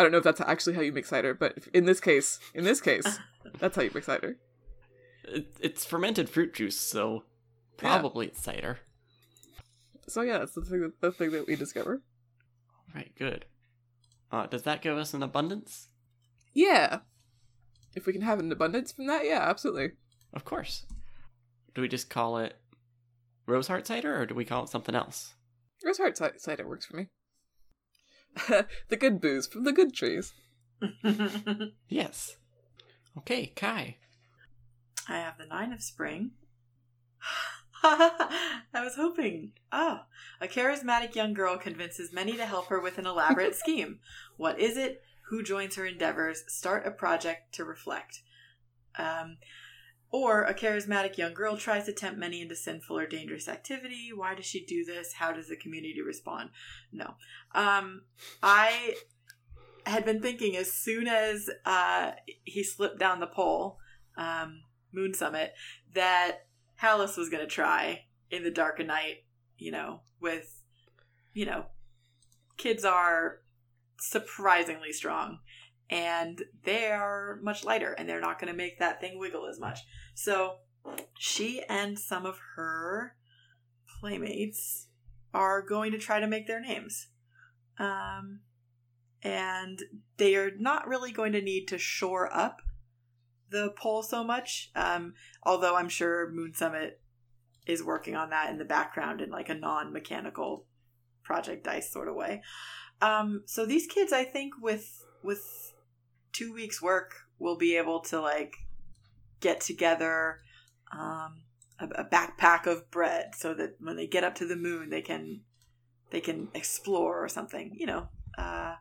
I don't know if that's actually how you make cider but in this case in this case that's how you make cider It, it's fermented fruit juice, so probably it's cider. so yeah that's the thing that, the thing that we discover All right, Good. Uh, does that give us an abundance? yeah if we can have an abundance from that yeah absolutely Of course. Do we just call it rose heart cider, or do we call it something else? Rose Heart ci- cider works for me. the good booze from the good trees. Yes. Okay, Kai. I have the Nine of Spring. I was hoping. Ah, a charismatic young girl convinces many to help her with an elaborate scheme. What is it? Who joins her endeavors? Start a project to reflect. Um, or a charismatic young girl tries to tempt many into sinful or dangerous activity. Why does she do this? How does the community respond? No. Um, I had been thinking as soon as uh, he slipped down the pole, um, Moon Summit, that Hallis was going to try in the dark of night, you know, with you know, kids are surprisingly strong and they are much lighter and they're not going to make that thing wiggle as much. So she and some of her playmates are going to try to make their names. Um, and they are not really going to need to shore up the pole so much. Um, although I'm sure Moon Summit is working on that in the background in like a non mechanical Project Dice sort of way. Um, so these kids, I think, with with two weeks work, will be able to like get together um, a, a backpack of bread, so that when they get up to the moon, they can they can explore or something. You know, uh,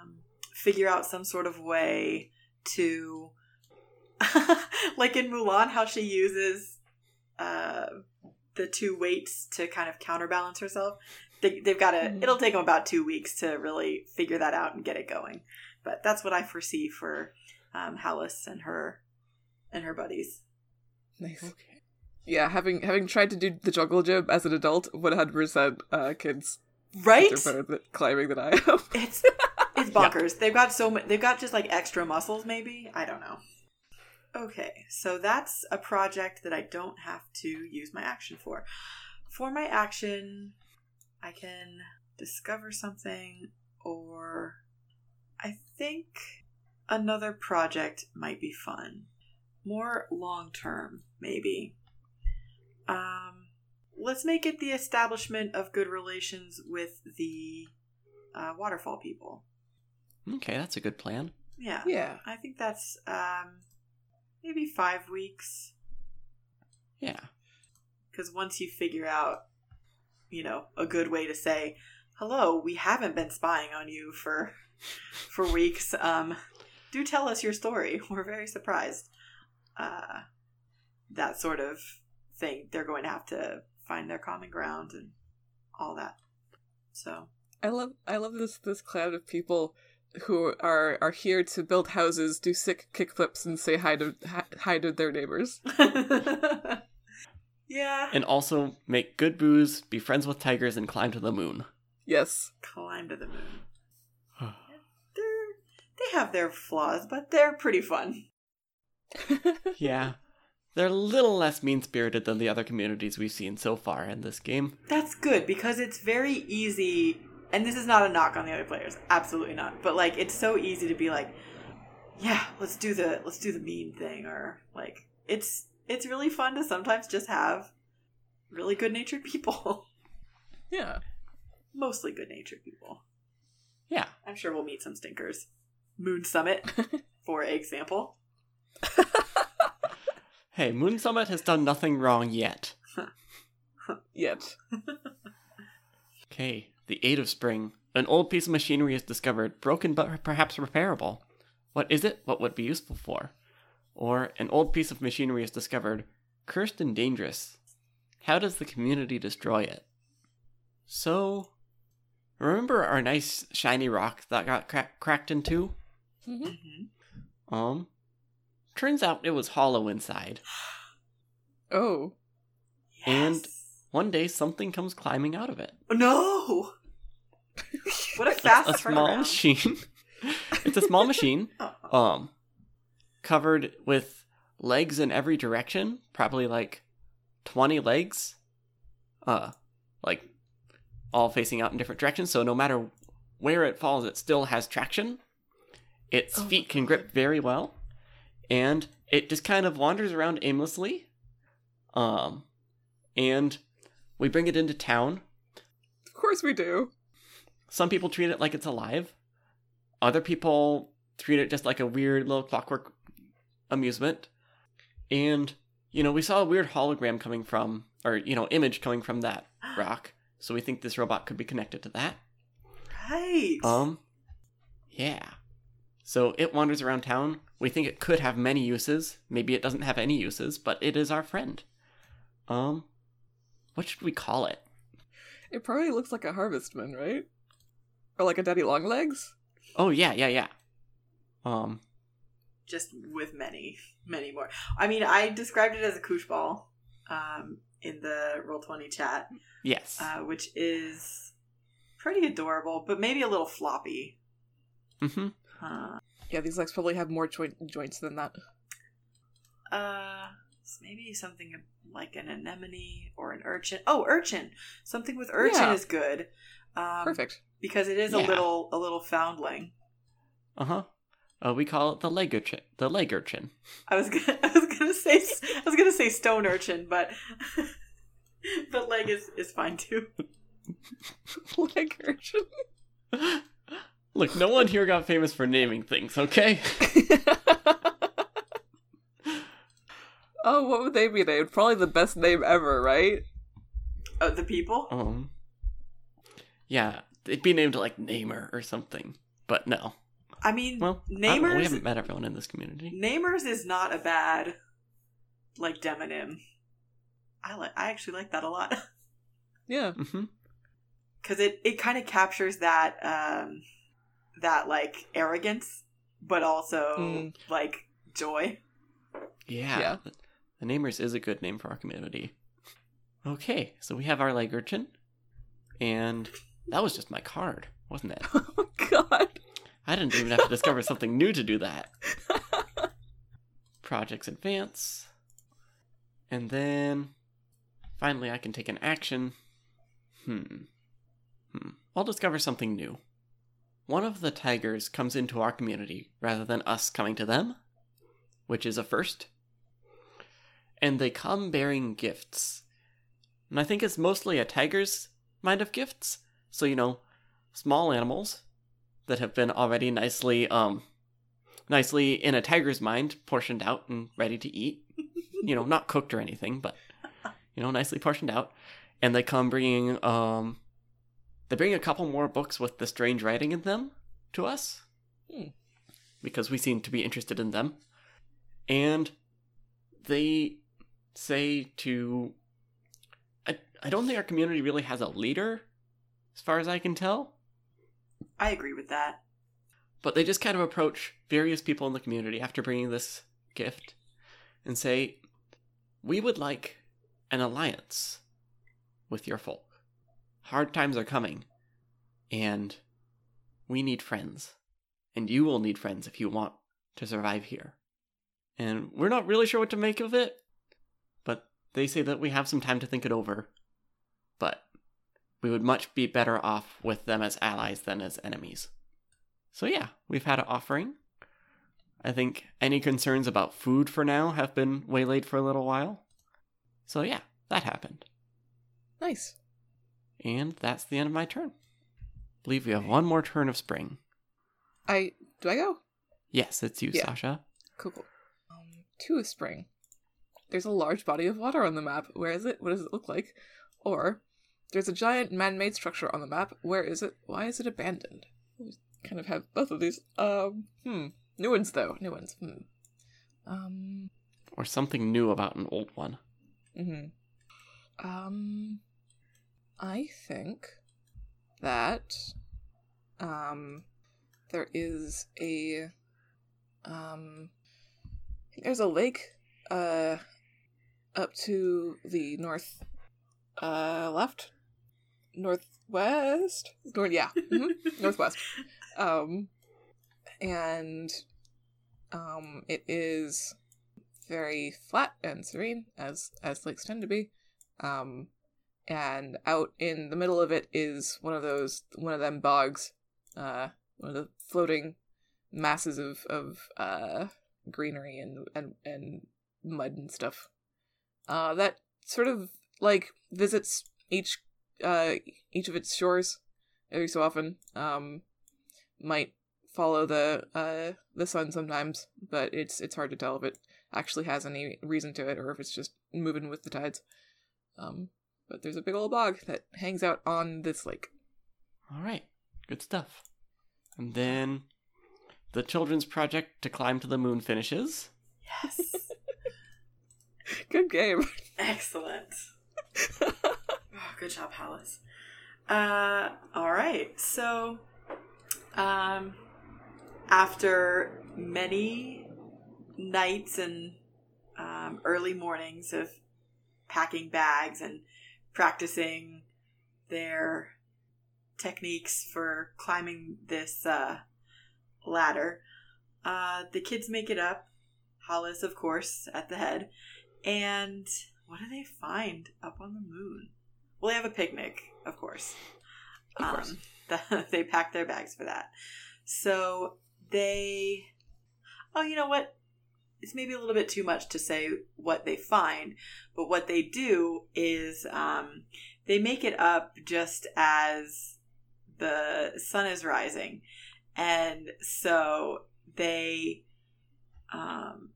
um, figure out some sort of way to, like in Mulan, how she uses uh, the two weights to kind of counterbalance herself. They, they've got to. Mhm. It'll take them about two weeks to really figure that out and get it going. But that's what I foresee for um, Hallis and her and her buddies. Nice. Okay. Yeah, having having tried to do the jungle gym as an adult, one hundred percent uh kids Right? they're better at climbing than I am. It's it's bonkers. They've got so much. They've got just like extra muscles. Maybe I don't know. Okay, so that's a project that I don't have to use my action for. For my action, I can discover something, or I think another project might be fun. More long term, maybe. Um, let's make it the establishment of good relations with the uh, waterfall people. Okay, that's a good plan. Yeah. yeah. I think that's um, maybe five weeks. Yeah. Because once you figure out, you know, a good way to say, hello, we haven't been spying on you for for weeks. Um, do tell us your story. We're very surprised. Uh, that sort of thing. They're going to have to find their common ground and all that. So I love I love this this cloud of people who are are here to build houses, do sick kickflips, and say hi to hi, hi to their neighbors. yeah. And also make good booze, be friends with tigers, and climb to the moon. Yes. climb to the moon. They're have their flaws, but they're pretty fun. yeah. They're a little less mean spirited than the other communities we've seen so far in this game. That's good because it's very easy and this is not a knock on the other players. Absolutely not. But like it's so easy to be like, yeah, let's do the let's do the mean thing or like it's it's really fun to sometimes just have really good-natured people. yeah. Mostly good-natured people. Yeah. I'm sure we'll meet some stinkers. Moon Summit, for example. Hey, Moon Summit has done nothing wrong yet. Yet. Okay, the Eight of Spring. An old piece of machinery is discovered, broken but perhaps repairable. What is it? What would be useful for? Or an old piece of machinery is discovered, cursed and dangerous. How does the community destroy it? So, remember our nice shiny rock that got cra- cracked in two? hmm Mm-hmm. Um, turns out it was hollow inside. Oh. Yes. And- One day, something comes climbing out of it. no. What a fast a small turnaround. machine. it's a small machine, Oh. um, covered with legs in every direction, probably like twenty legs, uh, like all facing out in different directions. So no matter where it falls, it still has traction. Its Oh feet can grip very well, and it just kind of wanders around aimlessly. Um, and we bring it into town. Of course we do. Some people treat it like it's alive. Other people treat it just like a weird little clockwork amusement. And, you know, we saw a weird hologram coming from, or, you know, image coming from that rock. So we think this robot could be connected to that. Right. Um, yeah. So it wanders around town. We think it could have many uses. Maybe it doesn't have any uses, but it is our friend. Um, what should we call it? It probably looks like a harvestman, right? Or like a daddy longlegs? Oh, yeah, yeah, yeah. Um, just with many, many more. I mean, I described it as a koosh ball um, in the roll twenty chat, yes. uh, which is pretty adorable, but maybe a little floppy. Mm-hmm. Huh. Yeah, these legs probably have more joint joints than that. Uh, maybe something like an anemone or an urchin. Oh, urchin. Something with urchin Yeah. is good. Um, Perfect. because it is a little a little foundling. Uh-huh. Uh, we call it the leg urchin. The leg urchin. I was gonna I was gonna say I was gonna say stone urchin, but but leg is is fine too. Leg urchin. Look, no one here got famous for naming things, okay? oh, what would they be named? Probably the best name ever, right? Oh, the people. Um. Yeah, they'd be named like Namer or something. But no. I mean, Well, I we haven't met everyone in this community. namers is not a bad like demonym. I like I actually like that a lot. Yeah. Mm-hmm. because it, it kind of captures that um that like arrogance but also Mm. like joy Yeah. Yeah. The, the Namers is a good name for our community. Okay, so we have our leg urchin. And that was just my card, wasn't it? Oh God. I didn't even have to discover something new to do that. Projects advance. And then finally I can take an action. Hmm. Hmm. I'll discover something new. One of the tigers comes into our community rather than us coming to them, which is a first. And they come bearing gifts. And I think it's mostly a tiger's mind of gifts. So, you know, small animals that have been already nicely um nicely in a tiger's mind portioned out and ready to eat you know not cooked or anything but you know nicely portioned out and they come bringing um they bring a couple more books with the strange writing in them to us Hmm. because we seem to be interested in them and they say to I, I don't think our community really has a leader as far as i can tell i agree with that but they just kind of approach various people in the community after bringing this gift and say, We would like an alliance with your folk. Hard times are coming, and we need friends. And you will need friends if you want to survive here. And we're not really sure what to make of it, but they say that we have some time to think it over. But we would much be better off with them as allies than as enemies. So yeah, we've had an offering. I think any concerns about food for now have been waylaid for a little while. So yeah, that happened. Nice. And that's the end of my turn. I believe we have one more turn of spring. I do I go? Yes, it's you, Yeah. Sasha. Cool. cool. Um, two is spring. There's a large body of water on the map. Where is it? What does it look like? Or there's a giant man-made structure on the map. Where is it? Why is it abandoned? We kind of have both of these. Um, hmm. New ones though. New ones. Hmm. Um. Or something new about an old one. Hmm. Um. I think that um there is a um there's a lake uh up to the north uh left? Northwest? North yeah mhm, northwest. Um and um it is very flat and serene as as lakes tend to be. Um and out in the middle of it is one of those one of them bogs uh one of the floating masses of of uh greenery and and and mud and stuff. Uh that sort of like visits each uh each of its shores every so often um might follow the uh the sun sometimes but it's it's hard to tell if it actually has any reason to it or if it's just moving with the tides. Um but there's a big old bog that hangs out on this lake. All right, good stuff. And then the children's project to climb to the moon finishes. yes Good game. excellent oh, good job Hallis. uh all right so um after many nights and um, early mornings of packing bags and practicing their techniques for climbing this uh, ladder. Uh, the kids make it up. Hollis, of course, at the head. And what do they find up on the moon? Well, they have a picnic, of course. Of course. Um, they pack their bags for that. So they. Oh, you know what? It's maybe a little bit too much to say what they find, but what they do is um, they make it up just as the sun is rising. And so they um,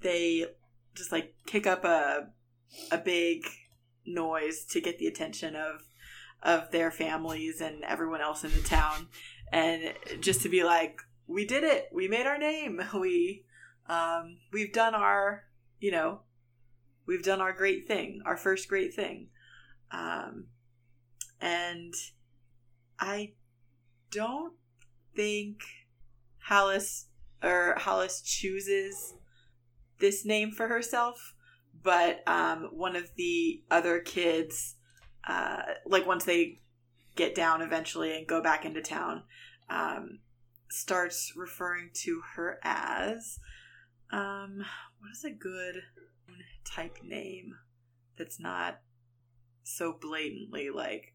they just like kick up a a big noise to get the attention of of their families and everyone else in the town. And just to be like we did it. We made our name. We um we've done our you know we've done our great thing our first great thing. Um and i don't think Hallis or Hollis chooses this name for herself, but um, one of the other kids, uh, like once they get down eventually and go back into town, um, starts referring to her as um, what is a good type name that's not so blatantly like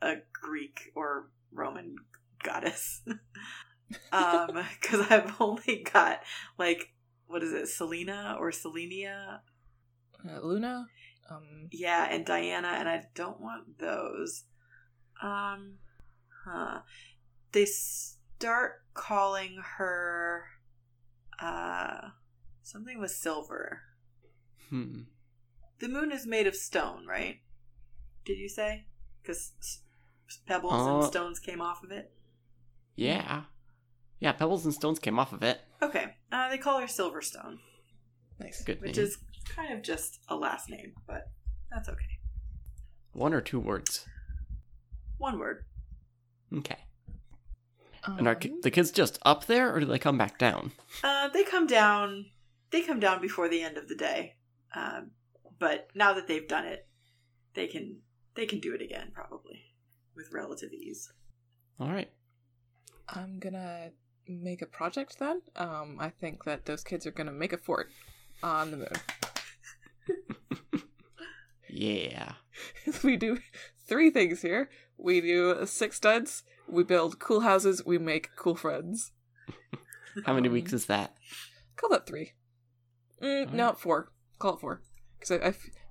a Greek or Roman goddess. um, because I've only got like what is it, Selena or Selenia? Uh, Luna. Um, Yeah, and Diana, and I don't want those. Um, huh. They start calling her uh something with silver. Hmm. The moon is made of stone, right? Did you say? Because pebbles Uh, and stones came off of it. Yeah. Yeah, pebbles and stones came off of it. Okay, uh, they call her Silverstone, nice. Good which name. is kind of just a last name, but that's okay. One or two words. One word. Okay. And are Um, the kids just up there, or do they come back down? Uh, they come down. They come down before the end of the day, um, but now that they've done it, they can they can do it again probably with relative ease. All right. I'm gonna make a project then. Um, I think that those kids are gonna make a fort on the moon. Yeah. we do three things here. We do six studs. We build cool houses. We make cool friends. How many weeks is that? Call that three. Mm, No, four. Call it four. Because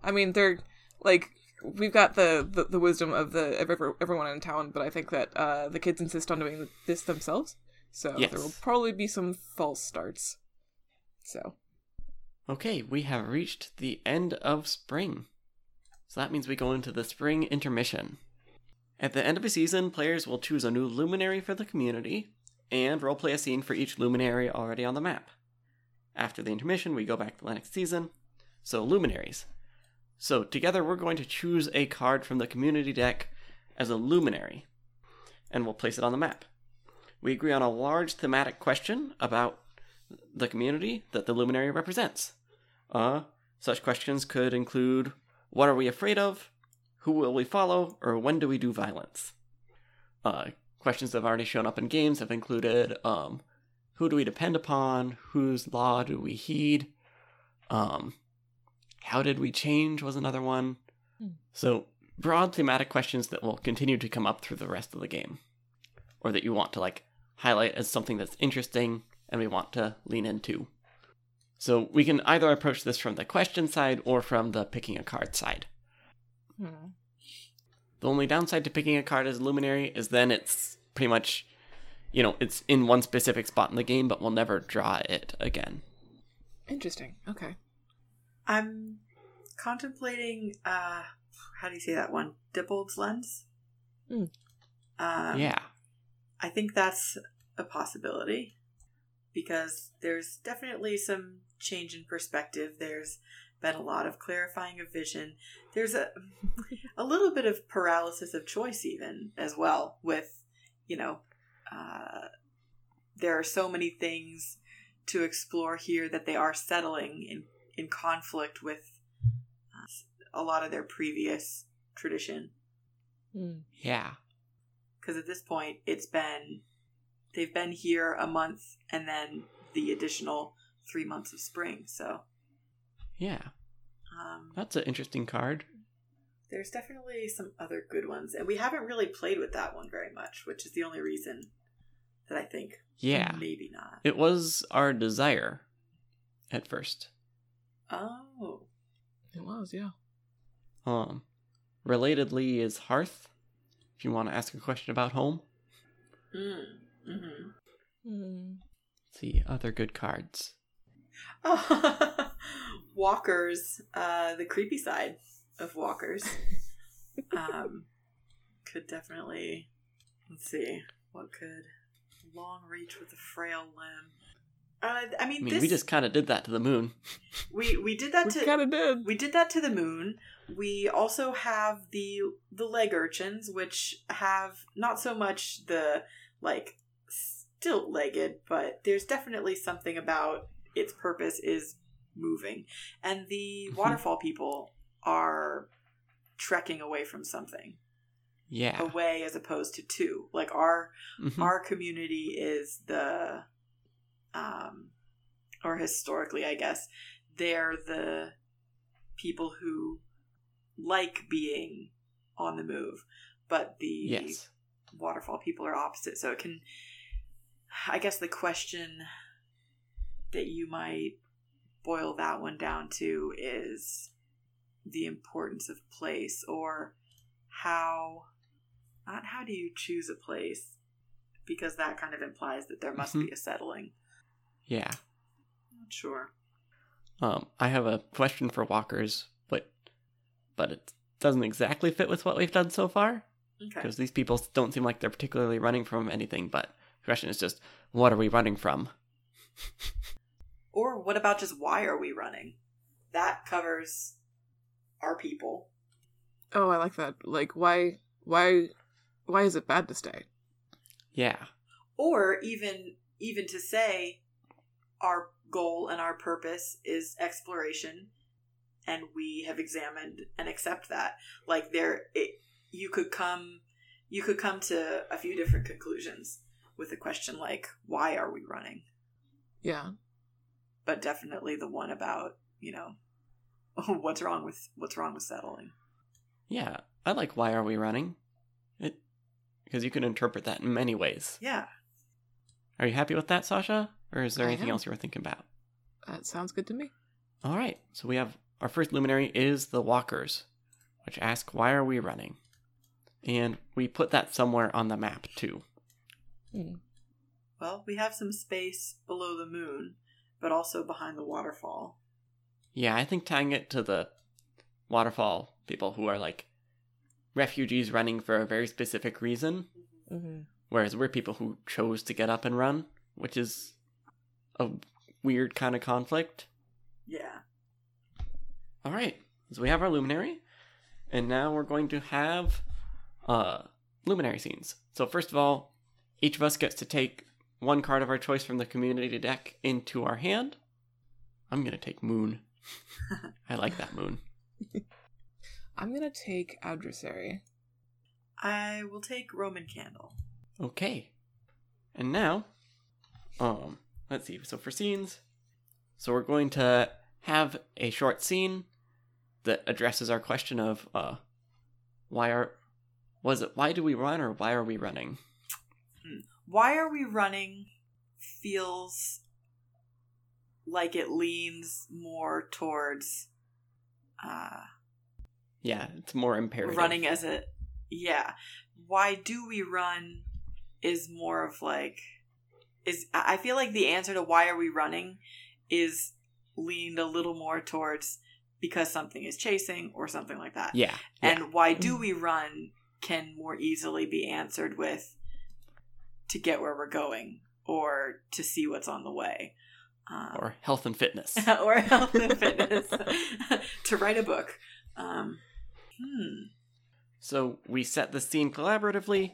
I, I mean, they're like we've got the, the, the wisdom of the of every, everyone in town, but I think that uh, the kids insist on doing this themselves. So Yes. there will probably be some false starts. So Okay, we have reached the end of spring. So that means we go into the spring intermission. At the end of a season, players will choose a new luminary for the community and roleplay a scene for each luminary already on the map. After the intermission, we go back to the next season. So, luminaries. So, together we're going to choose a card from the community deck as a luminary, and we'll place it on the map. We agree on a large thematic question about the community that the luminary represents. Uh, such questions could include what are we afraid of, who will we follow, or when do we do violence? Uh, questions that have already shown up in games have included um, who do we depend upon, whose law do we heed, um, how did we change was another one. Hmm. So, broad thematic questions that will continue to come up through the rest of the game, or that you want to like highlight as something that's interesting and we want to lean into. So we can either approach this from the question side or from the picking a card side. Hmm. The only downside to picking a card as a luminary is then it's pretty much, you know, it's in one specific spot in the game, but we'll never draw it again. interesting. Okay. I'm contemplating. uh How do you say that one? Dippold's lens. Hmm. Um, yeah. I think that's a possibility because there's definitely some change in perspective. There's been a lot of clarifying of vision. There's a a little bit of paralysis of choice even as well with you know uh, there are so many things to explore here that they are settling in in conflict with uh, a lot of their previous tradition. Hmm. Yeah. because at this point it's been they've been here a month and then the additional three months of spring. So Yeah, um, that's an interesting card. there's definitely some other good ones, and we haven't really played with that one very much, which is the only reason that I think Yeah, maybe not. it was our desire at first. Oh, It was, yeah. Um, relatedly is Hearth. If you want to ask a question about home, mm. hmm Hmm. see other good cards. Oh, walkers, uh, the creepy side of walkers, um, could definitely. Let's see, what could long reach with a frail limb. Uh, I mean, I mean, this we just kind of did that to the moon. we we did that We to kind of did. we did that to the moon. We also have the the leg urchins, which have not so much the like stilt legged, but there's definitely something about its purpose is moving, and the Mhm. waterfall people are trekking away from something, Yeah. away as opposed to two. Like our Mhm. our community is the um or historically i guess they're the people who like being on the move but the yes. waterfall people are opposite so it can i guess the question that you might boil that one down to is the importance of place or how not how do you choose a place because that kind of implies that there must Mhm. be a settling Yeah. not sure Um, I have a question for walkers, but but it doesn't exactly fit with what we've done so far okay because these people don't seem like they're particularly running from anything. But the question is just, what are we running from? or what about just why are we running that covers our people Oh, I like that. Like, why, why, why is it bad to stay? Yeah. or even even to say our goal and our purpose is exploration and we have examined and accept that like there it, you could come you could come to a few different conclusions with a question like why are we running Yeah. But definitely the one about you know what's wrong with what's wrong with settling Yeah. I like why are we running? It because you can interpret that in many ways. yeah Are you happy with that, Sasha? Or is there I anything am. else you were thinking about? That sounds good to me. All right. So we have our first luminary is the walkers, which ask why are we running? And we put that somewhere on the map too. Hmm. well we have some space below the moon but also behind the waterfall Yeah, I think tying it to the waterfall people who are like refugees running for a very specific reason, Mm-hmm. whereas we're people who chose to get up and run, which is a weird kind of conflict. yeah All right, so we have our luminary, and now we're going to have uh, luminary scenes. So first of all, each of us gets to take one card of our choice from the community deck into our hand. I'm gonna take Moon. I like that Moon. I'm gonna take adversary. I will take Roman candle. Okay, and now, um, let's see. So for scenes, so we're going to have a short scene that addresses our question of uh, why are was it why do we run or why are we running? Why are we running feels like it leans more towards uh Yeah, it's more imperative. running as a yeah. Why do we run is more of like is I feel like the answer to why are we running is leaned a little more towards because something is chasing or something like that. Yeah, yeah. And why do we run can more easily be answered with to get where we're going or to see what's on the way. Um, or health and fitness. or health and fitness. to write a book. Um, hmm. so we set the scene collaboratively,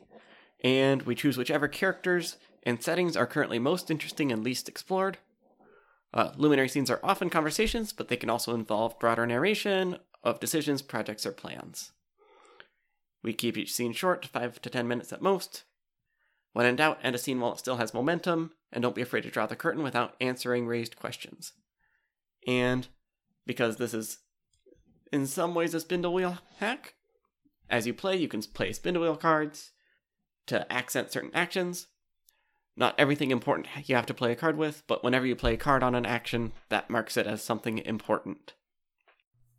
and we choose whichever characters and settings are currently most interesting and least explored. Uh, luminary scenes are often conversations, but they can also involve broader narration of decisions, projects, or plans. We keep each scene short, 5 to 10 minutes at most. When in doubt, end a scene while it still has momentum, and don't be afraid to draw the curtain without answering raised questions. And because this is in some ways a spindle wheel hack, as you play, you can play spindle wheel cards to accent certain actions. Not everything important you have to play a card with, but whenever you play a card on an action, that marks it as something important.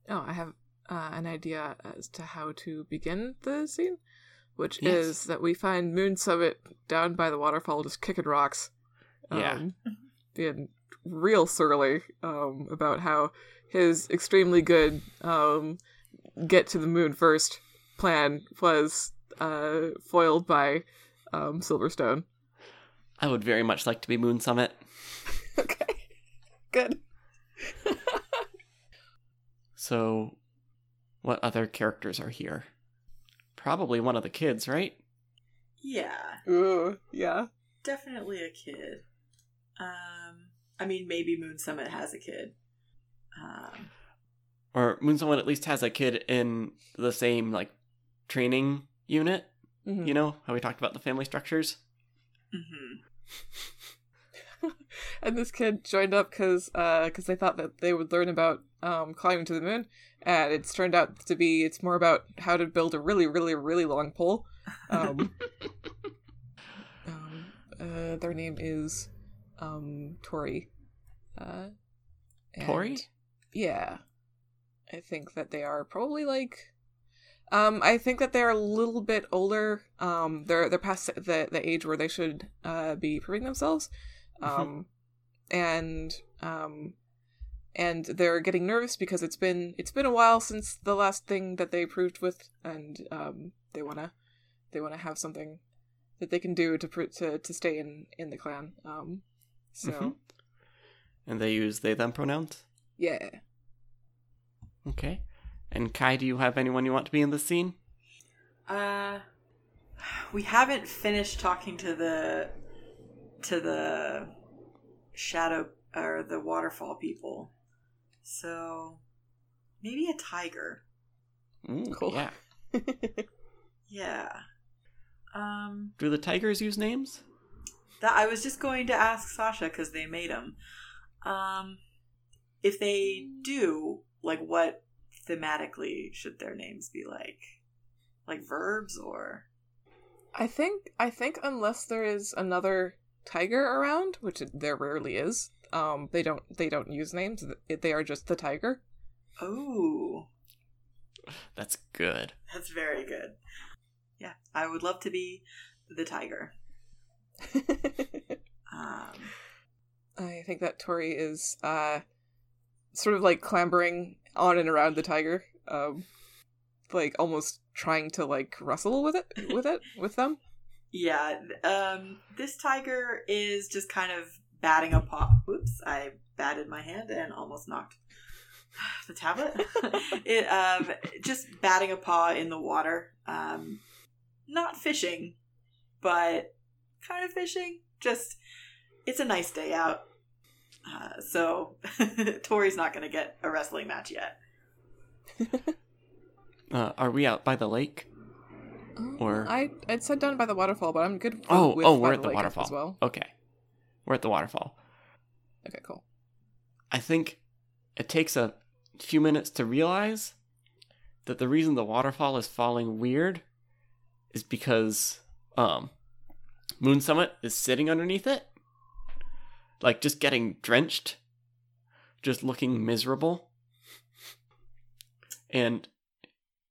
Oh, I have uh, an idea as to how to begin the scene, which Yes. is that we find Moon Summit down by the waterfall just kicking rocks. Yeah. Um, being real surly um, about how his extremely good um, get to the moon first plan was uh, foiled by um, Silverstone. I would very much like to be Moon Summit. okay. Good. So, what other characters are here? Probably one of the kids, right? Yeah, Ooh, yeah. definitely a kid. Um, I mean, maybe Moon Summit has a kid. Um, Or Moon Summit at least has a kid in the same, like, training unit. Mhm. You know, how we talked about the family structures? mhm. and this kid joined up because because they thought that they would learn about um, climbing to the moon, and it's turned out to be it's more about how to build a really really really long pole. Um, um, uh, their name is um, Tori. Uh, and- Tori? Yeah, I think that they are probably like. Um, I think that they're a little bit older. Um, they're they're past the the age where they should uh be proving themselves. Um, and um, and they're getting nervous because it's been it's been a while since the last thing that they proved with, and um, they wanna they wanna have something that they can do to pr- to to stay in in the clan. Um, so Mhm. And they use they them pronouns? yeah. Okay. And Kai, do you have anyone you want to be in the scene? Uh, we haven't finished talking to the to the shadow or the waterfall people, so maybe a tiger. Ooh, Cool. Yeah. Yeah. Um, Do the tigers use names? that I was just going to ask Sasha because they made them. Um, if they do, like, what thematically should their names be like? Like verbs or? I think I think unless there is another tiger around, which there rarely is, um, they don't they don't use names. They are just the tiger. Oh, That's good. that's very good. Yeah, I would love to be the tiger. Um, I think that Tori is uh, sort of like clambering on and around the tiger, um, like almost trying to like wrestle with it with it with them. Yeah, um, this tiger is just kind of batting a paw. Whoops, I batted my hand and almost knocked the tablet. it um, just batting a paw in the water. Um, not fishing, but kind of fishing. Just it's a nice day out. Uh, so Tori's not going to get a wrestling match yet. Uh, are we out by the lake? Or- I I'd said down by the waterfall, but I'm good. Oh, with oh, we're at the lake waterfall. as well. Okay. We're at the waterfall. Okay, cool. I think it takes a few minutes to realize that the reason the waterfall is falling weird is because um Moon Summit is sitting underneath it. Like just getting drenched. Just looking miserable. And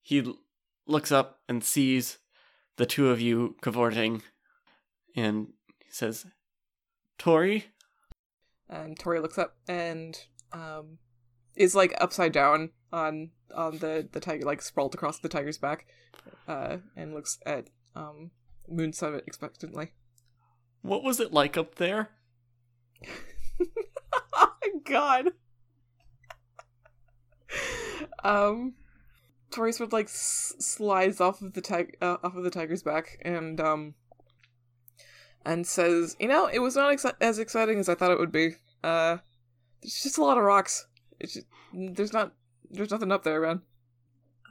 he looks up and sees the two of you cavorting and he says, Tori? And Tori looks up and um is like upside down on on the the tiger, like sprawled across the tiger's back, uh, and looks at um Moon Summit expectantly. What was it like up there? oh my god. um, Tori sort of like s- slides off of the tiger uh, off of the tiger's back and um and says, "You know, it was not exci- as exciting as I thought it would be. Uh, there's just a lot of rocks. It's just, there's not there's nothing up there, man.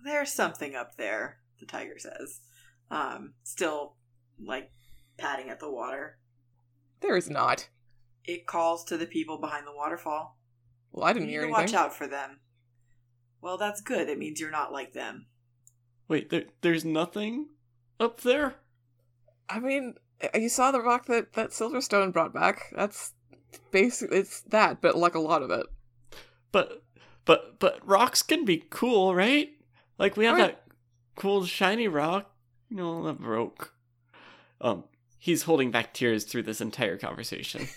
There's something up there. the tiger says. Um, still, like, patting at the water. There is not. It calls to the people behind the waterfall. Well, I didn't need hear anything. watch out for them. Well, that's good. It means you're not like them. Wait, there, there's nothing up there? I mean, you saw the rock that that Silverstone brought back. That's basically it's that, but like a lot of it. But but but rocks can be cool, right? Like we have Right. that cool shiny rock, you know, that broke. Um, he's holding back tears through this entire conversation.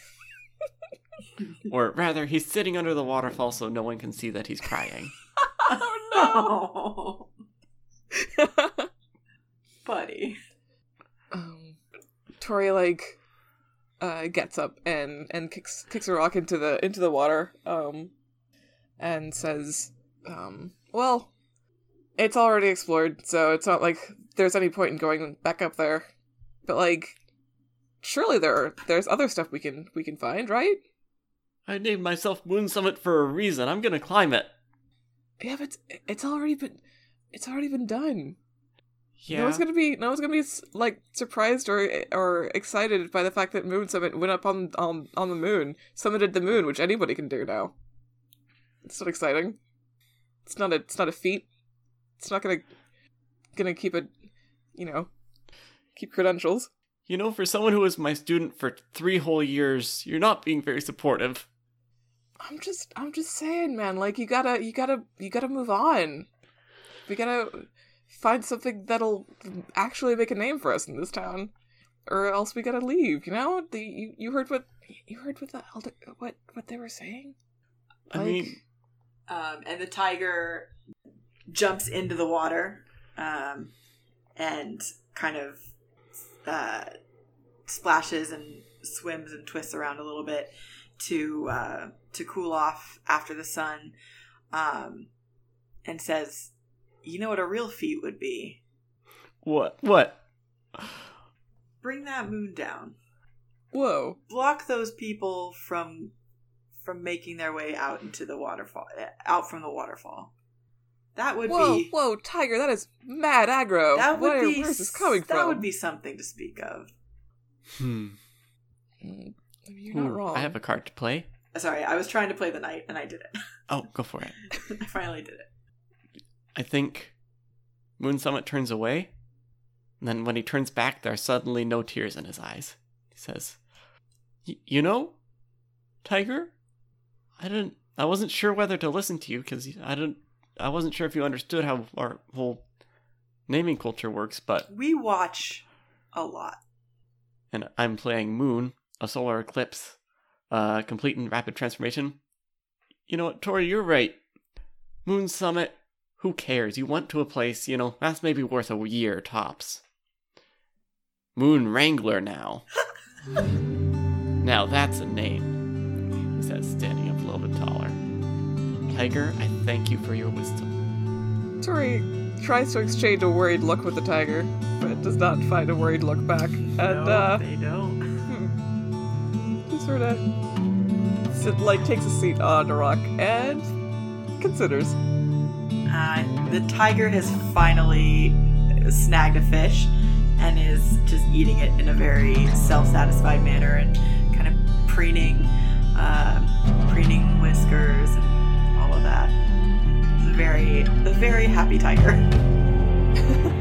or rather, he's sitting under the waterfall so no one can see that he's crying. Oh no, buddy. um, Tori like uh gets up and and kicks kicks a rock into the into the water um and says um well it's already explored so it's not like there's any point in going back up there but like surely there are, there's other stuff we can we can find right I named myself Moon Summit for a reason. I'm gonna climb it. Yeah but it's it's already been it's already been done Yeah. No one's gonna be no one's gonna be like surprised or or excited by the fact that Moon Summit went up on on on the moon, summited the moon, which anybody can do now. It's not exciting. It's not a it's not a feat. It's not gonna gonna keep it, you know, keep credentials. You know, for someone who was my student for three whole years, you're not being very supportive. I'm just I'm just saying, man. Like you gotta you gotta you gotta move on. We gotta find something that'll actually make a name for us in this town, or else we gotta leave. You know, the you, you heard what you heard what the elder what what they were saying. I mean, Um, and the tiger jumps into the water um, and kind of uh, splashes and swims and twists around a little bit to uh, to cool off after the sun, um, and says, "You know what a real feat would be? what? What? Bring that moon down. Whoa! Block those people from." From making their way out into the waterfall, out from the waterfall. That would Whoa! be Whoa! Whoa, tiger, that is mad aggro. That would Where, be where's this coming that from? would be something to speak of. Hmm. You're not hmm, Ooh, wrong. I have a card to play. Sorry, I was trying to play the knight and I did it. Oh, go for it. I finally did it. I think Moon Summit turns away. And then when he turns back, there are suddenly no tears in his eyes. He says, "Y- You know, Tiger, I didn't. I wasn't sure whether to listen to you because I didn't. I wasn't sure if you understood how our whole naming culture works, but We watch a lot. and I'm playing Moon, a solar eclipse, uh, complete and rapid transformation. You know what, Tori, you're right. Moon Summit, who cares? You went to a place, you know, that's maybe worth a year tops. Moon Wrangler now. now that's a name, he says, standing up a little bit taller. Tiger, I thank you for your wisdom. Tori tries to exchange a worried look with the tiger, but does not find a worried look back. And no, uh they don't. Sort of sit, like takes a seat on a rock and considers. Uh, the tiger has finally snagged a fish and is just eating it in a very self-satisfied manner and kind of preening, uh, preening whiskers and all of that. It's a very, a very happy tiger.